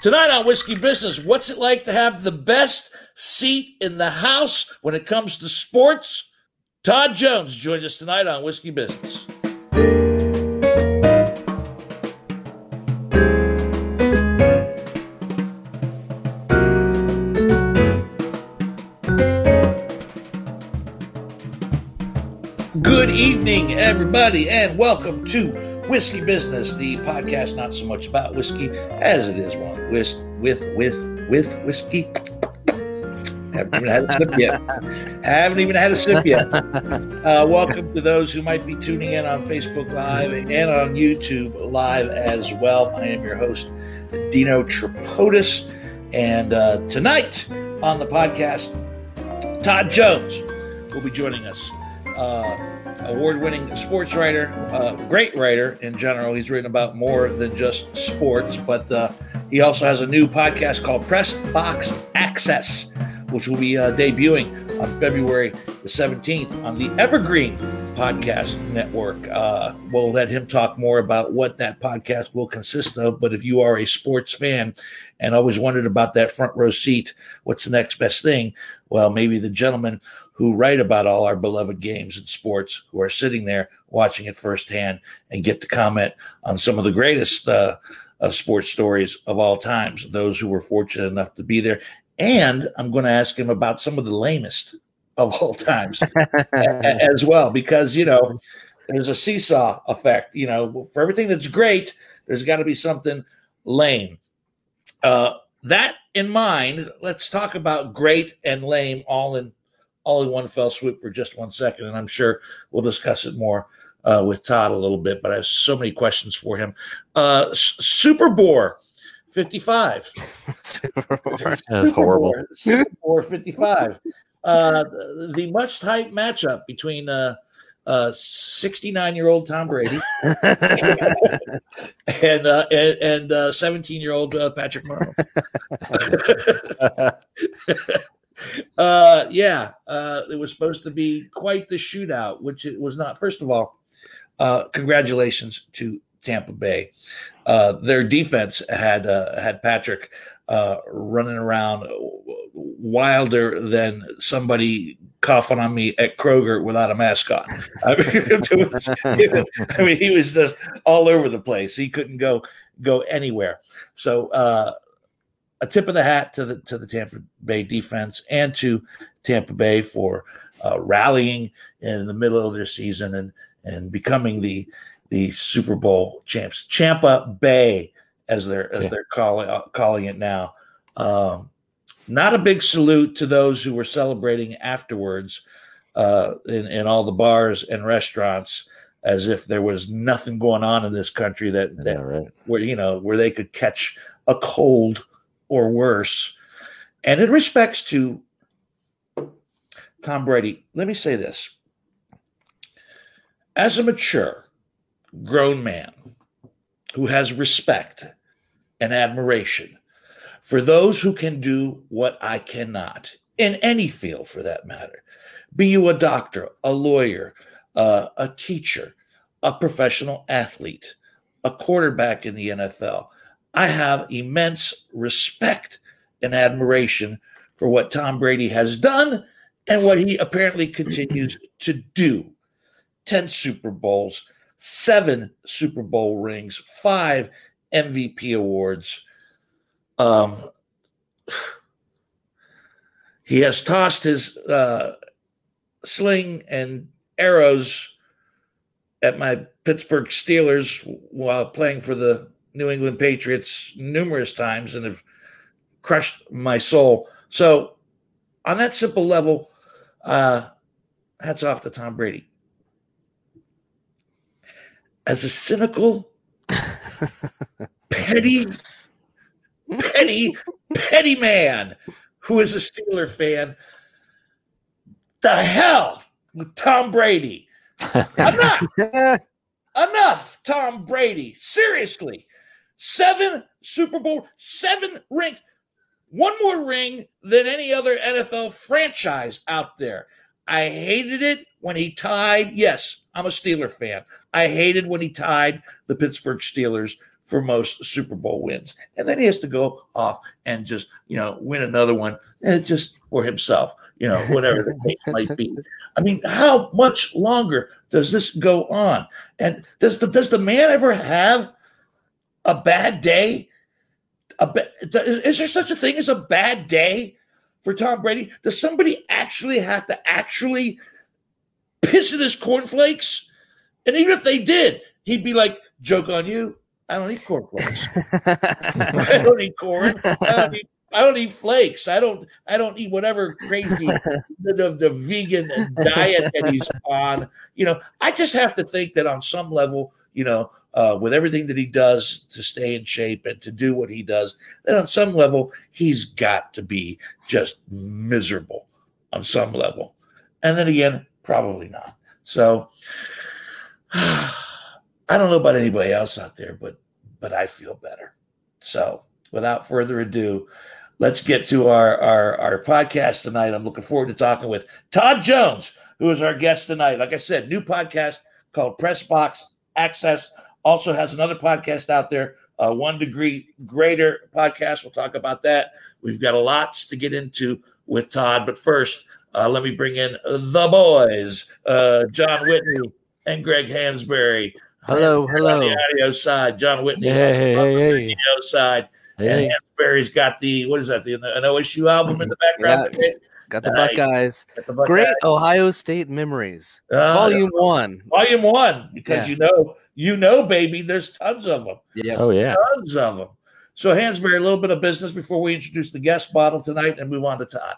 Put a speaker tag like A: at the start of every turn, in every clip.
A: Tonight on Whiskey Business, what's it like to have the best seat in the house when it comes to sports? Todd Jones joined us tonight on Whiskey Business. Good evening, everybody, and welcome to Whiskey Business, the podcast not so much about whiskey as it is one with with with with whiskey. Haven't even had a sip yet. Haven't even had a sip yet. Uh, welcome to those who might be tuning in on Facebook Live and on YouTube Live as well. I am your host, Dino Tripodis, and uh, tonight on the podcast, Todd Jones will be joining us. Uh, award-winning sports writer, uh, great writer in general. He's written about more than just sports, but uh, he also has a new podcast called Press Box Access, which will be uh, debuting on February the 17th on the Evergreen Podcast Network. Uh, we'll let him talk more about what that podcast will consist of. But if you are a sports fan and always wondered about that front row seat, what's the next best thing? Well, maybe the gentlemen who write about all our beloved games and sports, who are sitting there watching it firsthand and get to comment on some of the greatest uh, uh, sports stories of all times, those who were fortunate enough to be there. And I'm going to ask him about some of the lamest of all times as well, because, you know, there's a seesaw effect. You know, for everything that's great, there's got to be something lame. Uh, that in mind, let's talk about great and lame all in all in one fell swoop for just one second. And I'm sure we'll discuss it more uh, with Todd a little bit, but I have so many questions for him. Uh, Super Bore 55.
B: Super Bore. Super horrible. Bore,
A: Super Bore 55. Uh, the much hyped matchup between uh, uh, 69 year old Tom Brady and uh, and 17 year old uh, Patrick Mahomes. uh, yeah, uh, it was supposed to be quite the shootout, which it was not. First of all, uh, congratulations to Tampa Bay. Uh, their defense had uh, had Patrick uh, running around wilder than somebody coughing on me at Kroger without a mask on. I mean, was, I mean, he was just all over the place. He couldn't go go anywhere. So uh, a tip of the hat to the to the Tampa Bay defense and to Tampa Bay for uh, rallying in the middle of their season and and becoming the the Super Bowl champs. Champa Bay, as they're as yeah. they're calling uh, calling it now. Um, not a big salute to those who were celebrating afterwards uh, in in all the bars and restaurants, as if there was nothing going on in this country that that yeah, right. where you know where they could catch a cold or worse. And in respects to Tom Brady, let me say this. As a mature, grown man who has respect and admiration for those who can do what I cannot, in any field for that matter, be you a doctor, a lawyer, uh, a teacher, a professional athlete, a quarterback in the NFL, I have immense respect and admiration for what Tom Brady has done and what he apparently continues to do. 10 Super Bowls, seven Super Bowl rings, five MVP awards. Um, he has tossed his uh, sling and arrows at my Pittsburgh Steelers while playing for the New England Patriots numerous times and have crushed my soul. So, on that simple level, uh, hats off to Tom Brady. As a cynical petty, petty, petty man who is a Steeler fan. The hell with Tom Brady. Enough. Enough, Tom Brady. Seriously. Seven Super Bowl, seven ring, one more ring than any other NFL franchise out there. I hated it when he tied. Yes, I'm a Steeler fan. I hated when he tied the Pittsburgh Steelers for most Super Bowl wins. And then he has to go off and just, you know, win another one and just for himself, you know, whatever the case might be. I mean, how much longer does this go on? And does the does the man ever have a bad day? A ba- is there such a thing as a bad day for Tom Brady? Does somebody actually have to actually piss in his cornflakes? And even if they did, he'd be like, joke on you. I don't eat cornflakes. I don't eat corn. I don't eat, I don't eat flakes. I don't. I don't eat whatever crazy the, the, the vegan diet that he's on. You know, I just have to think that on some level, you know, uh, with everything that he does to stay in shape and to do what he does, that on some level he's got to be just miserable on some level, and then again, probably not. So. I don't know about anybody else out there, but but I feel better. So without further ado, let's get to our, our our podcast tonight. I'm looking forward to talking with Todd Jones, who is our guest tonight. Like I said, new podcast called Press Box Access. Also has another podcast out there, uh, One Degree Greater podcast. We'll talk about that. We've got a lots to get into with Todd, but first, uh, let me bring in the boys, uh, John Whitney and Greg Hansberry.
B: Hello,
A: On
B: hello.
A: the audio side, John Whitney.
B: Hey, hey,
A: on the
B: hey, hey.
A: side.
B: Hey,
A: And Hansberry's got the what is that? The an OSU album in the background.
B: Yeah. got the
A: Nice.
B: Buckeyes.
A: Got the Buckeye.
B: Great Ohio State memories.
A: Uh,
B: Volume one.
A: volume one, because
B: Yeah.
A: you know, you know, baby, there's tons of them,
B: Yeah.
C: Oh yeah.
A: tons of them. So Hansberry, a little bit of business before we introduce the guest bottle tonight and move on to Todd.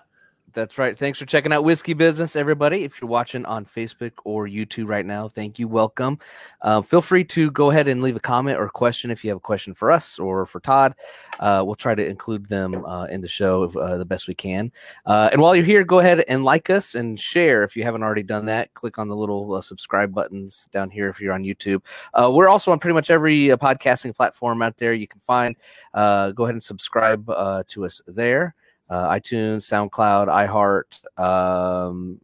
B: That's right. Thanks for checking out Whiskey Business, everybody. If you're watching on Facebook or YouTube right now, thank you. Welcome. Uh, feel free to go ahead and leave a comment or question if you have a question for us or for Todd. Uh, we'll try to include them uh, in the show uh, the best we can. Uh, and while you're here, go ahead and like us and share if you haven't already done that. Click on the little uh, subscribe buttons down here if you're on YouTube. We're also on pretty much every podcasting platform out there you can find. Go ahead and subscribe to us there uh, iTunes, SoundCloud, iHeart. Um,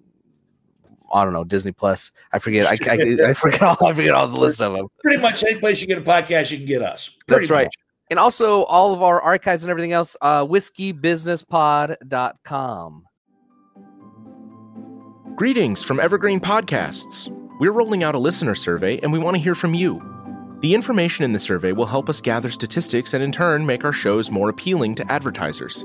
B: I don't know Disney Plus. I forget. I, I, I forget all. I forget all the list of them.
A: Pretty much any place you get a podcast, you can get us. Pretty
B: That's right.
A: much.
B: And also all of our archives and everything else. Uh, whiskeybusinesspod.com.
C: Greetings from Evergreen Podcasts. We're rolling out a listener survey and we want to hear from you. The information in the survey will help us gather statistics and in turn make our shows more appealing to advertisers.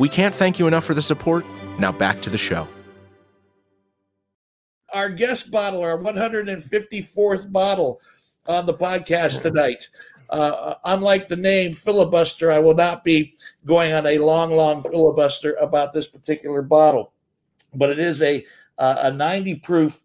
C: We can't thank you enough for the support. Now back to the show.
A: Our guest bottle, our 154th bottle on the podcast tonight. Uh, unlike the name filibuster, I will not be going on a long, long filibuster about this particular bottle, but it is a uh, a 90 proof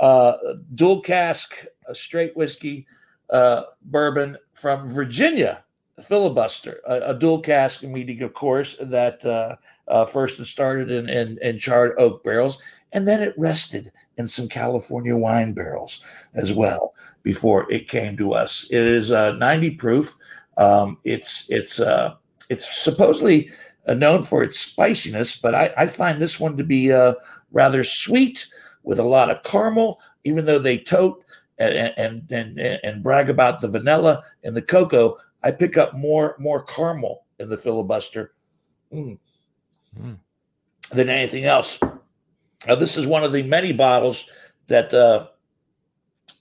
A: uh, dual cask straight whiskey uh, bourbon from Virginia, filibuster, a, a dual cask meeting, of course, that uh, uh, first started in, in in charred oak barrels, and then it rested in some California wine barrels as well before it came to us. It is uh, 90 proof. Um, it's it's uh, it's supposedly uh, known for its spiciness, but I, I find this one to be uh, rather sweet with a lot of caramel, even though they tote and and and, and brag about the vanilla and the cocoa. I pick up more more caramel in the filibuster mm,
C: Mm.
A: than anything else. Now, this is one of the many bottles that uh,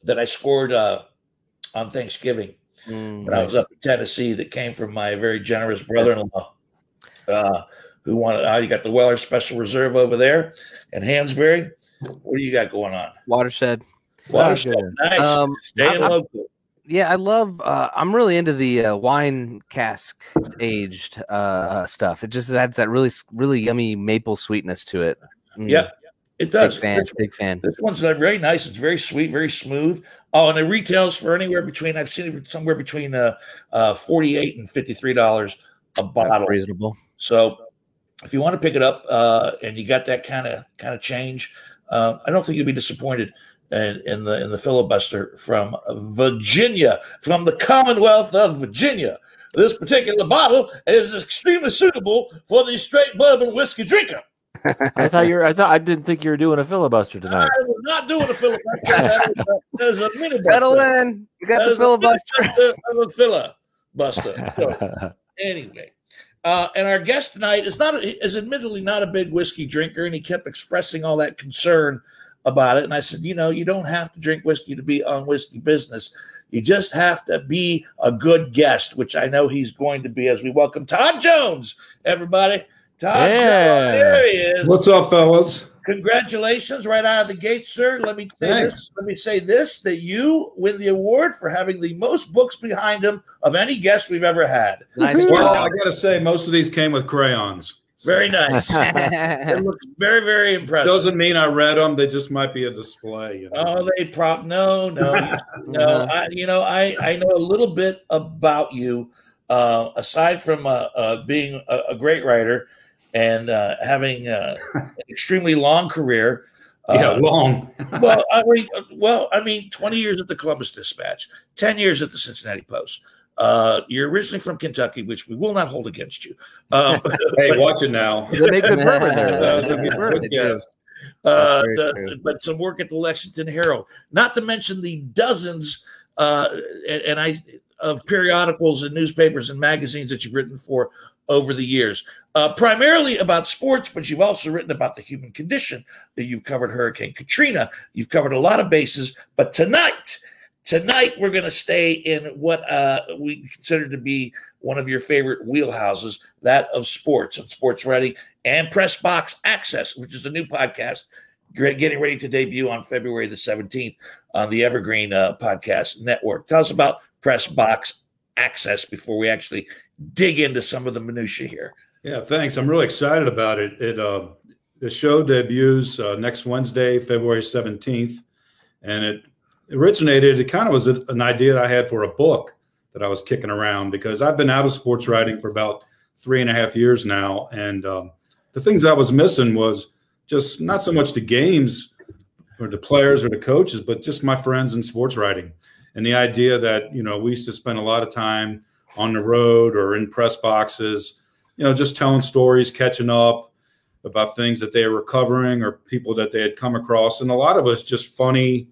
A: that I scored uh, on Thanksgiving. mm, when I was up in Tennessee that came from my very generous brother-in-law, uh, who wanted. Uh, you got the Weller Special Reserve over there, and Hansberry. What do you got going on?
B: Watershed.
A: Watershed. Nice. Um, Staying
B: I,
A: local.
B: Yeah, I love. Uh, I'm really into the uh, wine cask aged uh, uh, stuff. It just adds that really, really yummy maple sweetness to it.
A: Mm. Yeah, it does.
B: Big fan.
A: This,
B: big fan.
A: This one's very nice. It's very sweet, very smooth. Oh, and it retails for anywhere between I've seen it somewhere between uh, uh, forty eight and fifty three dollars a bottle.
B: That's reasonable.
A: So, if you want to pick it up uh, and you got that kind of kind of change, uh, I don't think you'll be disappointed in, in the in the filibuster from Virginia, from the Commonwealth of Virginia. This particular bottle is extremely suitable for the straight bourbon whiskey drinker.
D: I thought you were. I thought I didn't think you were doing a filibuster tonight.
A: I was not doing a filibuster. that is a, mini
B: Settle in. You got that the filibuster.
A: A, a filibuster. So, anyway, uh, and our guest tonight is not is admittedly not a big whiskey drinker, and he kept expressing all that concern about it. And I said, you know, you don't have to drink whiskey to be on whiskey business. You just have to be a good guest, which I know he's going to be as we welcome Todd Jones, everybody. Todd, yeah. there he is.
E: What's up, fellas?
A: Congratulations right out of the gate, sir. Let me say Thanks. this. Let me say this that you win the award for having the most books behind him of any guest we've ever had.
E: Nice. Well, I gotta say, most of these came with crayons.
A: Very nice. it looks very, very impressive.
E: Doesn't mean I read them. They just might be a display.
A: You know? Oh, they prop. No, no, no. I, you know, I I know a little bit about you. Uh, aside from uh, uh, being a, a, great writer and uh, having uh, an extremely long career.
E: yeah, uh, long.
A: well, I mean, well, I mean, twenty years at the Columbus Dispatch, ten years at the Cincinnati Post, uh, you're originally from Kentucky, which we will not hold against you. Um,
E: hey, watch it now.
D: They make good bourbon there.
A: Uh, the, but some work at the Lexington Herald, not to mention the dozens, uh, and, and I of periodicals and newspapers and magazines that you've written for over the years, uh, primarily about sports, but you've also written about the human condition. That you've covered Hurricane Katrina, you've covered a lot of bases. But tonight, Tonight, we're going to stay in what uh, we consider to be one of your favorite wheelhouses, that of sports and sports writing and press box access, which is the new podcast getting ready to debut on February the 17th on the Evergreen uh, Podcast Network. Tell us about press box access before we actually dig into some of the minutia here.
E: Yeah, thanks. I'm really excited about it. It uh, the show debuts uh, next Wednesday, February 17th, and it originated, it kind of was an idea I had for a book that I was kicking around because I've been out of sports writing for about three and a half years now. And um, the things I was missing was just not so much the games or the players or the coaches, but just my friends in sports writing. And the idea that, you know, we used to spend a lot of time on the road or in press boxes, you know, just telling stories, catching up about things that they were covering or people that they had come across. And a lot of us just funny,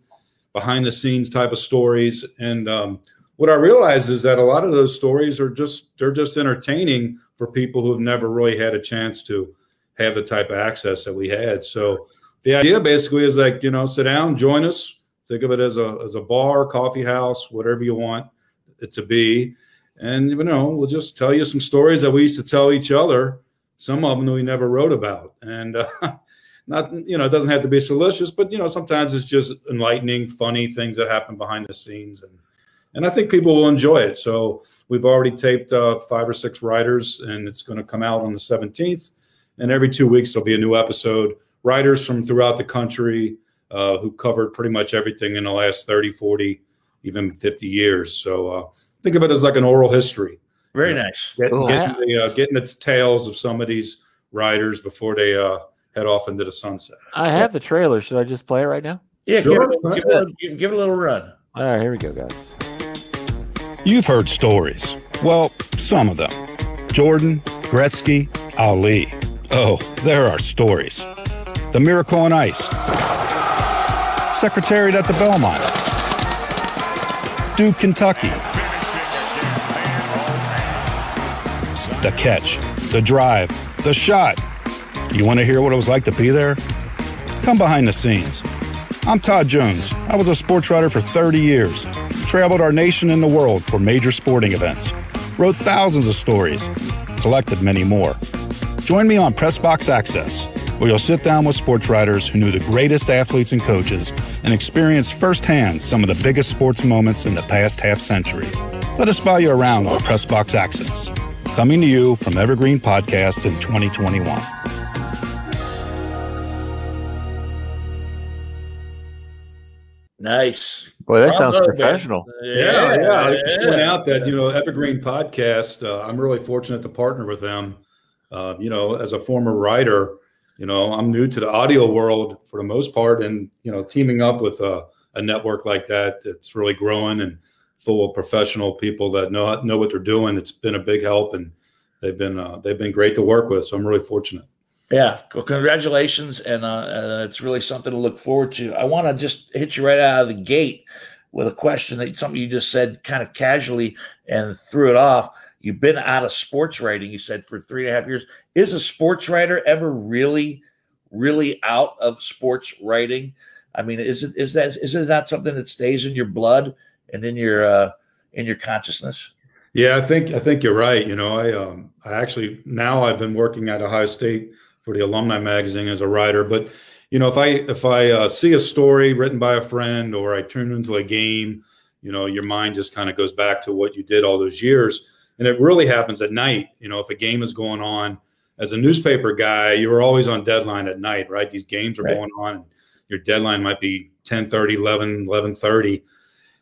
E: behind the scenes type of stories. And um, what I realize is that a lot of those stories are just they're just entertaining for people who have never really had a chance to have the type of access that we had. So the idea basically is like you know sit down, join us. Think of it as a as a bar, coffee house, whatever you want it to be. And you know, we'll just tell you some stories that we used to tell each other. Some of them that we never wrote about, and uh, not you know it doesn't have to be salacious but you know sometimes it's just enlightening funny things that happen behind the scenes and and i think people will enjoy it. So we've already taped uh, five or six writers and it's going to come out on the 17th and every two weeks there'll be a new episode. Writers from throughout the country uh, who covered pretty much everything in the last 30 40 even 50 years. So uh, think of it as like an oral history.
A: Very you know, nice.
E: get, getting, the, uh, getting the tales of some of these writers before they uh, head off into the sunset.
D: I have the trailer. Should I just play it right now?
A: Yeah, sure. give, it, give, it, give, it, a little run.
D: All right, here we go, guys.
F: You've heard stories. Well, some of them. Jordan, Gretzky, Ali. Oh, there are stories. The Miracle on Ice. Secretariat at the Belmont. Duke, Kentucky. The catch, the drive, the shot you want to hear what it was like to be there? Come behind the scenes. I'm Todd Jones. I was a sports writer for 30 years. traveled our nation and the world for major sporting events, wrote thousands of stories, collected many more. Join me on Pressbox Access, where you'll sit down with sports writers who knew the greatest athletes and coaches and experience firsthand some of the biggest sports moments in the past half century. Let us buy you around on Pressbox Access. Coming to you from Evergreen Podcast in 2021.
A: Nice.
D: Boy, that sounds
A: Bravo, man.
D: professional.
E: Yeah, yeah. I
A: yeah.
E: should point out that you know Evergreen Podcast. Uh, I'm really fortunate to partner with them. Uh, you know, as a former writer, you know, I'm new to the audio world for the most part, and you know, teaming up with a, a network like that, it's really growing and full of professional people that know know what they're doing. It's been a big help, and they've been uh, they've been great to work with. So I'm really fortunate.
A: Yeah, well, congratulations, and uh, it's really something to look forward to. I want to just hit you right out of the gate with a question that something you just said kind of casually and threw it off. You've been out of sports writing, you said, for three and a half years. Is a sports writer ever really, really out of sports writing? I mean, is it is that is it not something that stays in your blood and in your uh, in your consciousness?
E: Yeah, I think I think you're right. You know, I um I actually now I've been working at Ohio State for the alumni magazine as a writer, but you know, if I if I uh, see a story written by a friend or I turn it into a game, you know, your mind just kind of goes back to what you did all those years, and it really happens at night. You know, if a game is going on, as a newspaper guy, you were always on deadline at night, right? These games are
A: Right.
E: going on. Your deadline might be 10 30, 11, 11 30.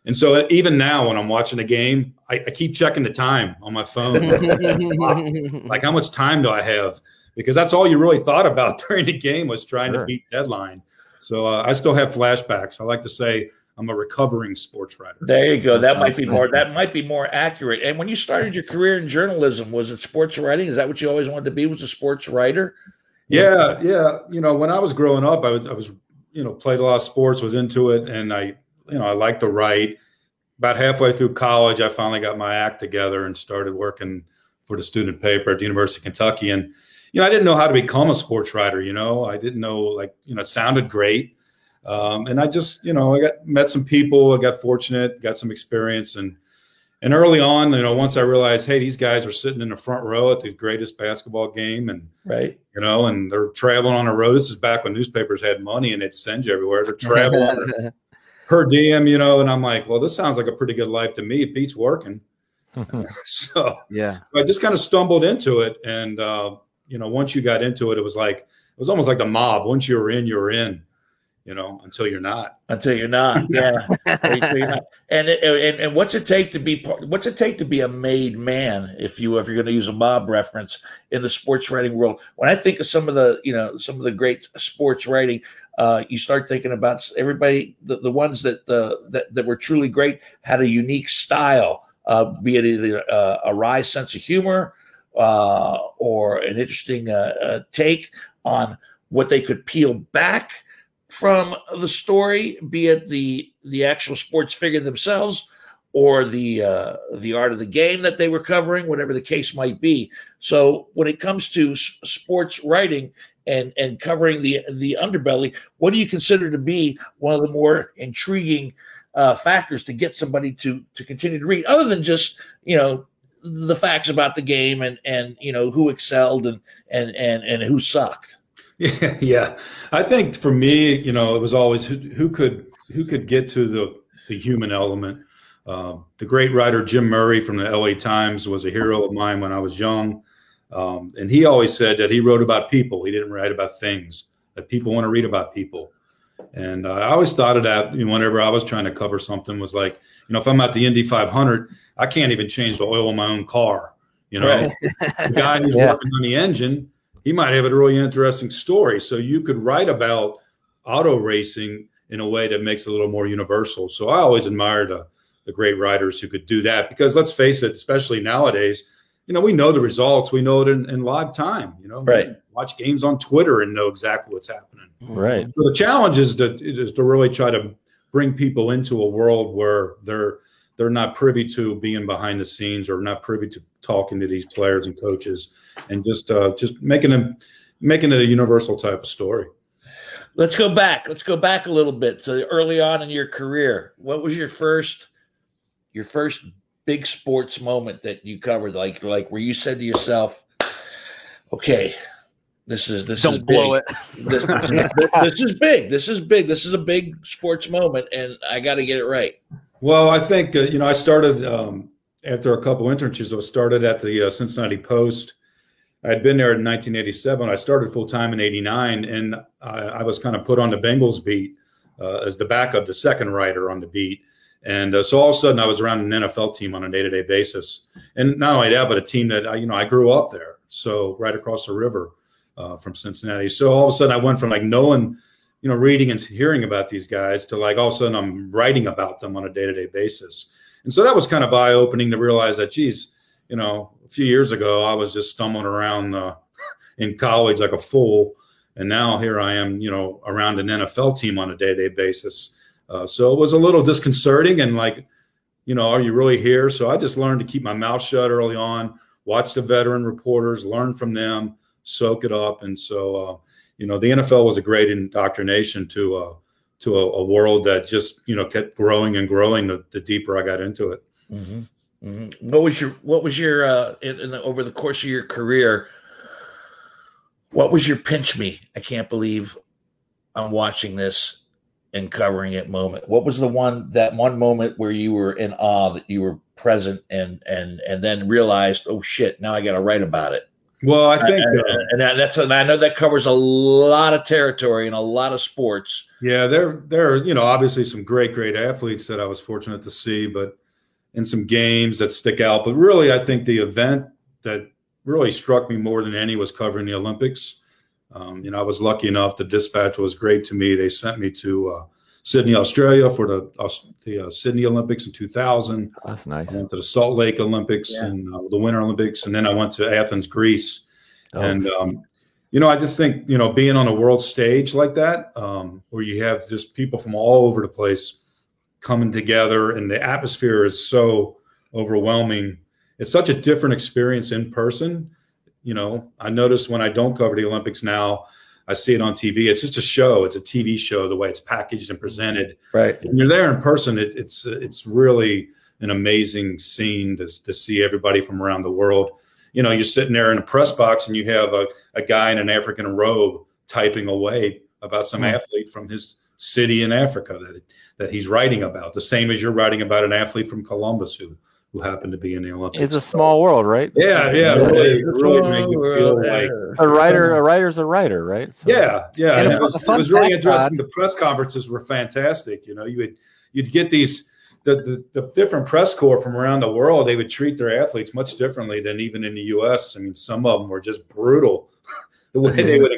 E: And so uh, even now, when I'm watching a game, I, I keep checking the time on my phone. like, how much time do I have? Because that's all you really thought about during the game was trying
D: Sure.
E: to beat deadline. So uh, I still have flashbacks. I like to say I'm a recovering sports writer.
A: There you go. That might be more. That might be more accurate. And when you started your career in journalism, was it sports writing? Is that what you always wanted to be? Was a sports writer?
E: Yeah, yeah. You know, when I was growing up, I was, I was, you know, played a lot of sports, was into it, and I, you know, I liked to write. About halfway through college, I finally got my act together and started working for the student paper at the University of Kentucky. And you know, I didn't know how to become a sports writer. You know, I didn't know like you know, it sounded great, um, and I just you know, I got met some people, I got fortunate, got some experience, and and early on, you know, once I realized, hey, these guys are sitting in the front row at the greatest basketball game, and
A: Right.
E: you know, and they're traveling on a road. This is back when newspapers had money and they'd send you everywhere. They're traveling per diem, you know, and I'm like, well, this sounds like a pretty good life to me. It beats working. so,
B: yeah.
E: so I just kind of stumbled into it. And, uh, you know, once you got into it, it was like, it was almost like the mob. Once you were in, you were in, you know, until you're not.
A: Until you're not. Yeah. Until you're not. And, it- and and what's it take to be part? What's it take to be a made man? If you if you're going to use a mob reference in the sports writing world, when I think of some of the you know some of the great sports writing, uh, you start thinking about everybody. The, the ones that uh, that that were truly great had a unique style, uh, be it either uh, a wry sense of humor uh, or an interesting uh, uh, take on what they could peel back from the story, be it the the actual sports figure themselves or the uh, the art of the game that they were covering, whatever the case might be. So when it comes to s- sports writing and and covering the the underbelly, what do you consider to be one of the more intriguing uh, factors to get somebody to to continue to read, other than just you know the facts about the game and and you know who excelled and and and and who sucked.
E: Yeah, yeah. I think for me, you know, it was always who, who could who could get to the the human element. Um, the great writer Jim Murray from the LA Times was a hero of mine when I was young, um, and he always said that he wrote about people. He didn't write about things. That people want to read about people. And uh, I always thought of that you know, whenever I was trying to cover something was like, you know, if I'm at the Indy 500, I can't even change the oil in my own car. You know, the guy who's
D: Yeah.
E: working on the engine, he might have a really interesting story. So you could write about auto racing in a way that makes it a little more universal. So I always admired the, the great writers who could do that because let's face it, especially nowadays, you know, we know the results, we know it in, in live time. You know,
A: Right.
E: We watch games on Twitter and know exactly what's happening.
D: Right.
E: So the challenge is to is to really try to bring people into a world where they're they're not privy to being behind the scenes or not privy to talking to these players and coaches and just uh, just making them making it a universal type of story.
A: Let's go back. Let's go back a little bit to early on in your career. What was your first your first big sports moment that you covered, like like where you said to yourself, "Okay, this is this
B: Don't
A: is
B: blow
A: big.
B: it.
A: This, this is big. This is big. This is a big sports moment, and I got to get it right."
E: Well, I think uh, you know I started um, after a couple internships. I started at the uh, Cincinnati Post. I had been there in 1987. I started full time in '89, and I, I was kind of put on the Bengals beat uh, as the backup, the second writer on the beat. And uh, so all of a sudden, I was around an NFL team on a day to day basis, and not only that, but a team that I, you know I grew up there, so right across the river uh, from Cincinnati. So all of a sudden, I went from like knowing, you know, reading and hearing about these guys to like all of a sudden I'm writing about them on a day to day basis, and so that was kind of eye opening to realize that, geez, you know, a few years ago I was just stumbling around uh, in college like a fool, and now here I am, you know, around an NFL team on a day to day basis. Uh, so it was a little disconcerting and like, you know, are you really here? So I just learned to keep my mouth shut early on, watch the veteran reporters, learn from them, soak it up. And so, uh, you know, the NFL was a great indoctrination to uh, to a, a, world that just you know kept growing and growing the, the deeper I got into it.
A: Mm-hmm. Mm-hmm. What was your What was your uh, in, the, over the course of your career? What was your pinch me? I can't believe I'm watching this and covering it moment. What was the one that one moment where you were in awe that you were present and and and then realized, oh shit, now I got to write about it.
E: Well, I think,
A: and, uh, and that's and I know that covers a lot of territory and a lot of sports.
E: Yeah, there there are you know obviously some great great athletes that I was fortunate to see, but in some games that stick out. But really, I think the event that really struck me more than any was covering the Olympics. Um, you know, I was lucky enough. The dispatch was great to me. They sent me to uh, Sydney, Australia, for the the uh, Sydney Olympics in 2000.
D: That's nice.
E: I went to the Salt Lake Olympics
A: Yeah.
E: and uh, the Winter Olympics, and then I went to Athens, Greece.
D: Oh.
E: And um, you know, I just think you know, being on a world stage like that, um, where you have just people from all over the place coming together, and the atmosphere is so overwhelming. It's such a different experience in person. You know, I notice when I don't cover the Olympics now, I see it on TV. It's just a show. It's a TV show. The way it's packaged and presented.
A: Right.
E: When you're there in person, it, it's it's really an amazing scene to, to see everybody from around the world. You know, you're sitting there in a press box and you have a, a guy in an African robe typing away about some
D: Hmm.
E: athlete from his city in Africa that that he's writing about. The same as you're writing about an athlete from Columbus who who happened to be in the Olympics.
D: It's a small world, right?
E: yeah, yeah, it really, it really made you feel like
D: A writer, a writer's a writer, right? So-
E: yeah, yeah.
B: And
E: And it was, it was really
B: fact,
E: interesting. The press conferences were fantastic. You know, you would you'd get these the, the the different press corps from around the world. They would treat their athletes much differently than even in the U.S. I mean, some of them were just brutal. the way they would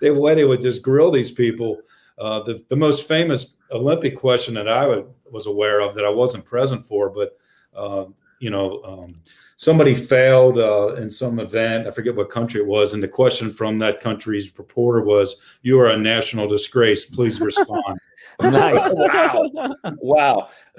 E: the way they would just grill these people. Uh, the the most famous Olympic question that I would, was aware of that I wasn't present for, but uh, you know. Um, somebody failed uh, in some event. I forget what country it was, and the question from that country's reporter was, "You are a national disgrace. Please respond."
D: Nice.
A: wow. Wow.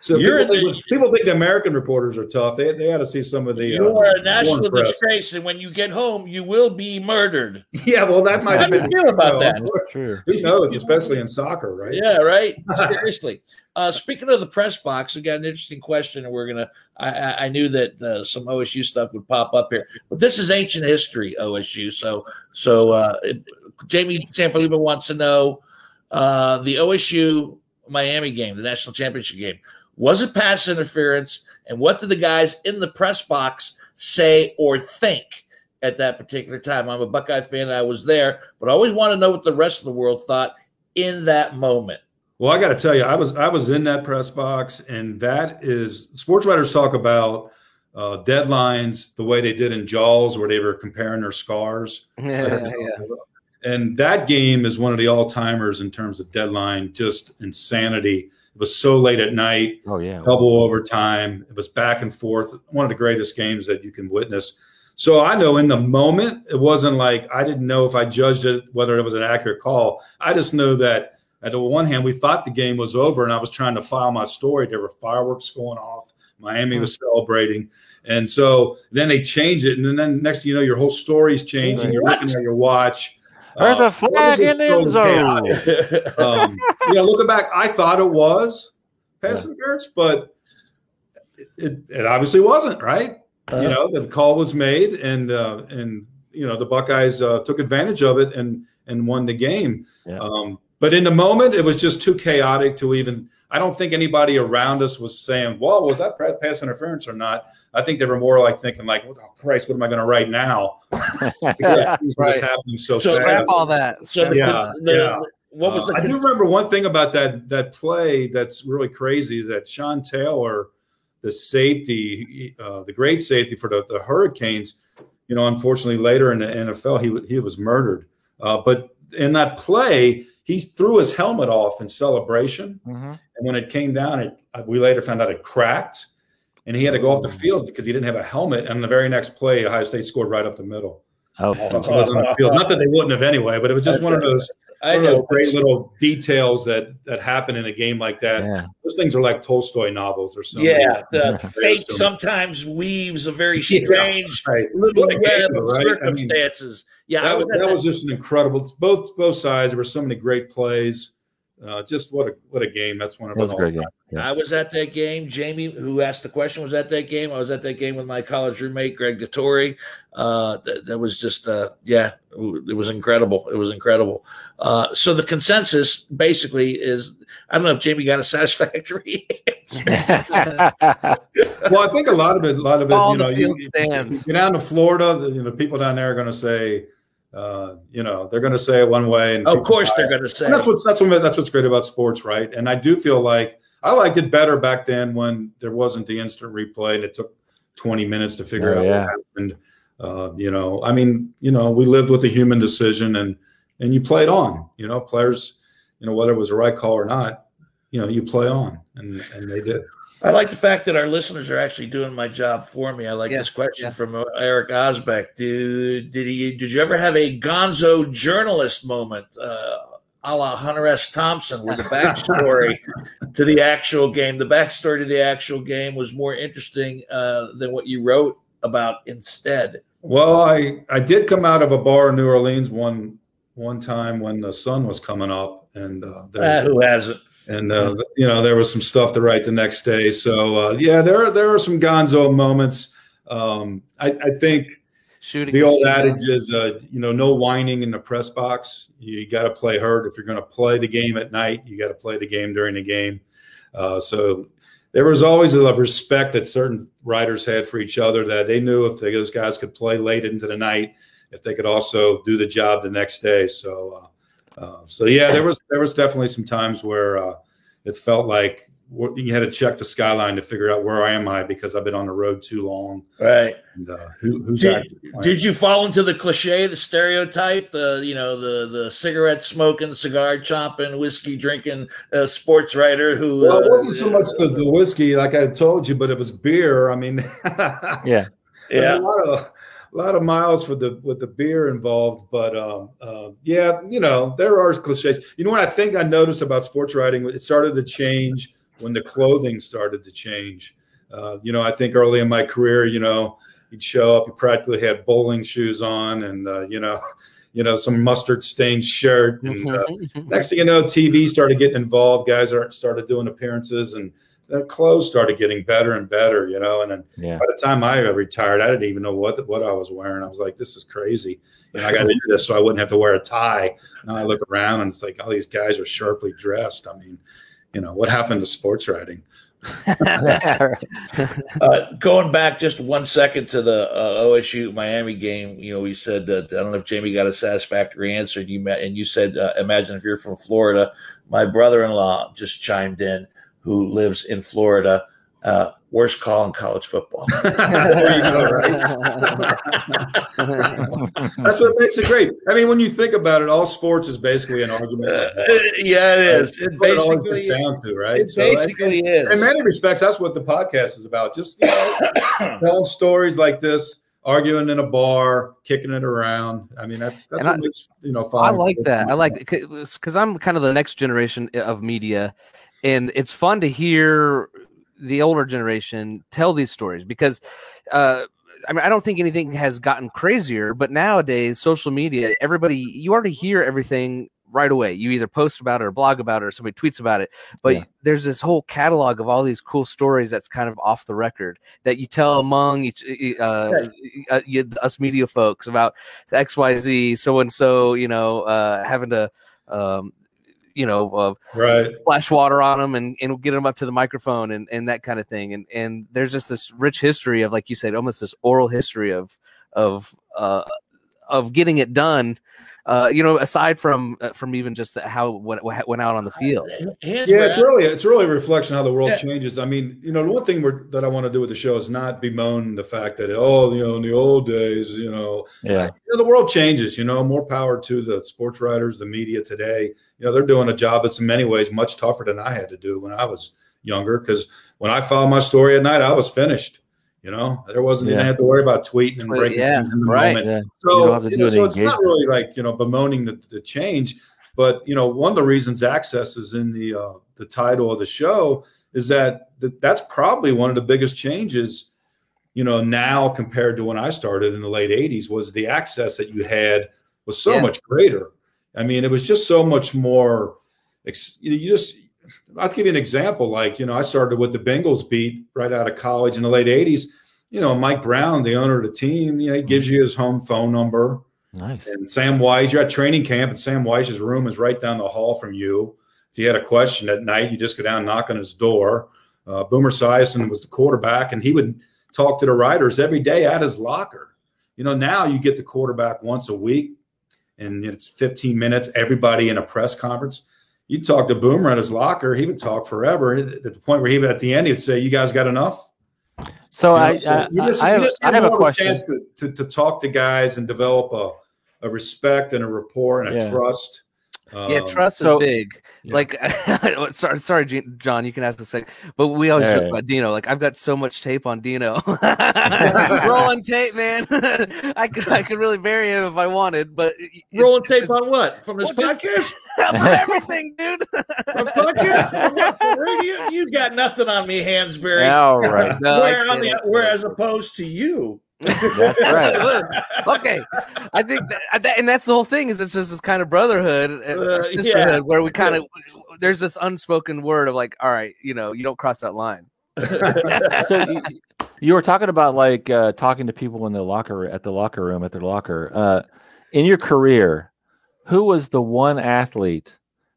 E: so
A: You're
E: people
A: in
E: think, people think the American reporters are tough. They they had to see some of the.
A: you
E: uh,
A: are a national
E: foreign
A: disgrace, and when you get home, you will be murdered.
E: Yeah, well, that might
A: How
E: have
A: do you
E: been
A: feel about
E: you know,
A: that?
D: True.
E: Who knows, especially in soccer, right?
A: Yeah, right. Seriously. Uh, speaking of the press box, we got an interesting question, and we're gonna. I, I, I knew that uh, some OSU stuff would pop up here, but this is ancient history, OSU. So, so uh, it- Jamie Sanfilippo wants to know uh, the OSU Miami game, the national championship game. Was it pass interference, and what did the guys in the press box say or think at that particular time? I'm a Buckeye fan, and I was there, but I always want to know what the rest of the world thought in that moment.
E: Well, I got to tell you, I was I was in that press box, and that is sports writers talk about uh, deadlines the way they did in Jaws, where they were comparing their scars.
B: yeah, yeah.
E: And that game is one of the all timers in terms of deadline, just insanity. It was so late at night,
D: Oh yeah.
E: double overtime. It was back and forth. One of the greatest games that you can witness. So I know in the moment, it wasn't like I didn't know if I judged it, whether it was an accurate call. I just know that at the one hand, we thought the game was over and I was trying to file my story. There were fireworks going off. Miami was hmm. celebrating. And so then they change it. And then next thing you know, your whole story's changing. You're looking at your watch.
D: There's
E: Uh,
D: a flag in the end zone.
E: um, yeah, looking back, I thought it was, pass interference, but it, it obviously wasn't right.
A: Uh,
E: you know, the call was made, and uh, and you know the Buckeyes uh, took advantage of it and and won the game.
D: Yeah.
E: Um, but in the moment, it was just too chaotic to even. I don't think anybody around us was saying, "Well, was that pa- pass interference or not?" I think they were more like thinking, "Like, oh Christ, what am I going to write now?" Because things were just
A: Right.
E: happening so,
A: So
E: fast.
B: Scrap all that.
A: so
B: Scrap
A: the,
E: Yeah,
A: the,
E: yeah.
A: what was
E: Uh,
A: the
E: I do remember one thing about that that play that's really crazy that Sean Taylor, the safety, uh, the great safety for the, the Hurricanes, you know, unfortunately later in the NFL he he was murdered. Uh, but in that play, he threw his helmet off in celebration,
D: Mhm.
E: and when it came down, it uh, we later found out it cracked, and he had to go off
A: Oh.
E: the field because he didn't have a helmet. And the very next play, Ohio State scored right up the middle.
D: Oh,
E: He was on the field. Not that they wouldn't have anyway, but it was just one of those
A: I
E: one of those great little details that that happen in a game like that.
D: yeah.
E: Those things are like Tolstoy novels or something.
A: Yeah, the fate sometimes weaves a very
E: Yeah.
A: strange
E: Right.
A: little
E: Like
A: web
E: Gator,
A: of
E: right? I mean,
A: circumstances. yeah,
E: that
A: was
E: was that
A: that-
E: was just an incredible. Both both sides. There were so many great plays. Uh, just what a what a game. That's one of
D: That was
E: them
D: a great game. Yeah.
A: I was at that game. Jamie, who asked the question, was at that game. I was at that game with my college roommate, Greg Dettori. Uh, that, that was just, uh, yeah, it was incredible. It was incredible. Uh, so the consensus basically is, I don't know if Jamie got a satisfactory. answer.
E: Well, I think a lot of it. A lot of it.
B: All
E: you know,
B: field
E: you,
B: stands.
E: you get down to Florida. the- You know, people down there are going to say, uh, you know, they're going to say it one way, and
A: of course, they're going to say.
E: And that's what's that's what that's what's great about sports, right? And I do feel like I liked it better back then when there wasn't the instant replay and it took 20 minutes to figure
D: Oh,
E: out
D: yeah.
E: what happened. Uh, you know, I mean, you know, we lived with a human decision and and you played on. You know, players, you know, whether it was a right call or not, you know, you play on, and and they did.
A: I like the fact that our listeners are actually doing my job for me. I like
B: Yeah,
A: this question
B: yeah.
A: from uh, Eric Osbeck. Did did he? Did you ever have a Gonzo journalist moment, uh, a la Hunter S. Thompson, where the backstory to the actual game, the backstory to the actual game, was more interesting uh, than what you wrote about instead?
E: Well, I I did come out of a bar in New Orleans one one time when the sun was coming up, and uh, there
A: Ah,
E: was
A: who hasn't?
E: And uh, you know there was some stuff to write the next day. So uh, yeah, there are, there are some Gonzo moments. Um, I, I think
B: Shooting
E: the old
B: machine
E: adage is uh, you know no whining in the press box. You got to play hard if you're going to play the game at night. You got to play the game during the game. Uh, so there was always a respect that certain writers had for each other that they knew if they, those guys could play late into the night, if they could also do the job the next day. So. Uh, uh, so yeah, there was there was definitely some times where uh, it felt like you had to check the skyline to figure out where I am I because I've been on the road too long.
A: Right.
E: And uh, who, who's
A: Did, did you fall into the cliche, the stereotype, the you know the the cigarette smoking, cigar chomping, whiskey drinking uh, sports writer who?
E: Well, it
A: uh,
E: wasn't so much the, the whiskey, like I told you, but it was beer. I mean,
D: Yeah.
A: Yeah.
E: a lot of a lot of miles for the with the beer involved. But um, uh, yeah, you know, there are cliches. You know what I think I noticed about sports writing? It started to change when the clothing started to change. Uh, you know, I think early in my career, you know, you'd show up, you practically had bowling shoes on, and uh, you know, you know, some mustard stained shirt, and uh, next thing you know, TV started getting involved. Guys are started doing appearances, and their clothes started getting better and better. You know, and then
D: Yeah.
E: by the time I retired, I didn't even know what what I was wearing. I was like, "This is crazy." And I got into this so I wouldn't have to wear a tie. Now I look around and it's like all these guys are sharply dressed. I mean, you know, what happened to sports writing?
A: Uh, going back just one second to the uh, OSU Miami game, you know, we said that I don't know if Jamie got a satisfactory answer. And you met, and you said, uh, imagine if you're from Florida. My brother-in-law just chimed in, who lives in Florida. Uh, worst call in college football.
E: there go, right? That's what makes it great. I mean, when you think about it, all sports is basically an argument.
A: Uh, yeah, it is. It
E: That's it
A: basically,
E: gets down to, right?
A: it
E: So I
A: basically is.
E: in many respects, that's what the podcast is about. Just you know, telling stories like this, arguing in a bar, kicking it around. I mean, that's that's
B: And
E: what
B: I-
E: makes you know.
B: I like that. I
E: fun.
B: like because I'm kind of the next generation of media, and it's fun to hear the older generation tell these stories because. Uh, I mean, I don't think anything has gotten crazier, but nowadays, social media, everybody, you already hear everything right away. You either post about it or blog about it or somebody tweets about it. But
D: Yeah.
B: there's this whole catalog of all these cool stories that's kind of off the record that you tell among each uh, uh, you, us media folks about X Y Z so and so. You know, uh, having to. Um, you know, uh,
E: Right.
B: splash water on them and, and get them up to the microphone and, and that kind of thing. And and there's just this rich history of, like you said, almost this oral history of of uh, of getting it done. Uh, you know, aside from uh, from even just the, how what, what went out on the field.
A: Hands
E: Yeah, it's really it's really a reflection of how the world
A: Yeah.
E: changes. I mean, you know, the one thing we're, that I want to do with the show is not bemoan the fact that oh, you know, in the old days, you know,
D: Yeah.
E: you know, the world changes. You know, more power to the sports writers, the media today. You know, they're doing a job that's in many ways much tougher than I had to do when I was younger. Because when I filed my story at night, I was finished. You know, there wasn't you
D: Yeah.
E: didn't have to worry about tweeting and breaking
B: yeah,
E: things in the
B: right.
E: moment.
D: Yeah.
E: So,
D: You don't have to
E: you know, so it's not really like you know bemoaning the, the change, but you know one of the reasons access is in the uh, the title of the show is that th- that's probably one of the biggest changes, you know, now compared to when I started in the late '80s was the access that you had was so
B: Yeah.
E: much greater. I mean, it was just so much more. ex- You you just I'll give you an example. Like, you know, I started with the Bengals beat right out of college in the late 80s. You know, Mike Brown, the owner of the team, you know, he gives you his home phone number.
D: Nice.
E: And Sam Wyche, you're at training camp, and Sam Wyche's room is right down the hall from you. If you had a question at night, you just go down and knock on his door. Uh, Boomer Esiason was the quarterback, and he would talk to the writers every day at his locker. You know, now you get the quarterback once a week, and it's 15 minutes, everybody in a press conference. You talk to Boomer at his locker, he would talk forever. At the point where he would, at the end, he'd say, You guys got enough?
D: So
E: You know, uh,
D: I,
E: so
D: I,
E: just,
D: I, have, I have a question.
E: chance to, to, to talk to guys and develop a, a respect and a rapport and a
D: Yeah.
E: trust.
B: Yeah,
E: Um,
B: trust
D: so-
B: is big.
D: Yeah.
B: Like, sorry, sorry, Gene- John. You can ask a second, but we always
D: Yeah,
B: joke about Dino. Like, I've got so much tape on Dino, rolling tape, man. I could, I could really bury him if I wanted, but
A: Rolling
B: it's
A: tape
B: just-
A: on what? From this
B: Well, just-
A: podcast?
B: for everything, dude.
A: From podcast? From what? From radio? You got nothing on me, Hansberry.
D: All right.
B: No, I
A: where, on the,
B: it.
A: where as opposed to you.
D: That's right.
B: okay, I think that, that, and that's the whole thing is it's just this kind of brotherhood, uh,
A: Uh,
B: sisterhood,
A: yeah.
B: where we kind of there's this unspoken word of like, all right, you know, you don't cross that line.
D: so you, you were talking about like uh, talking to people in the locker at the locker room at their locker. Uh, in your career, who was the one athlete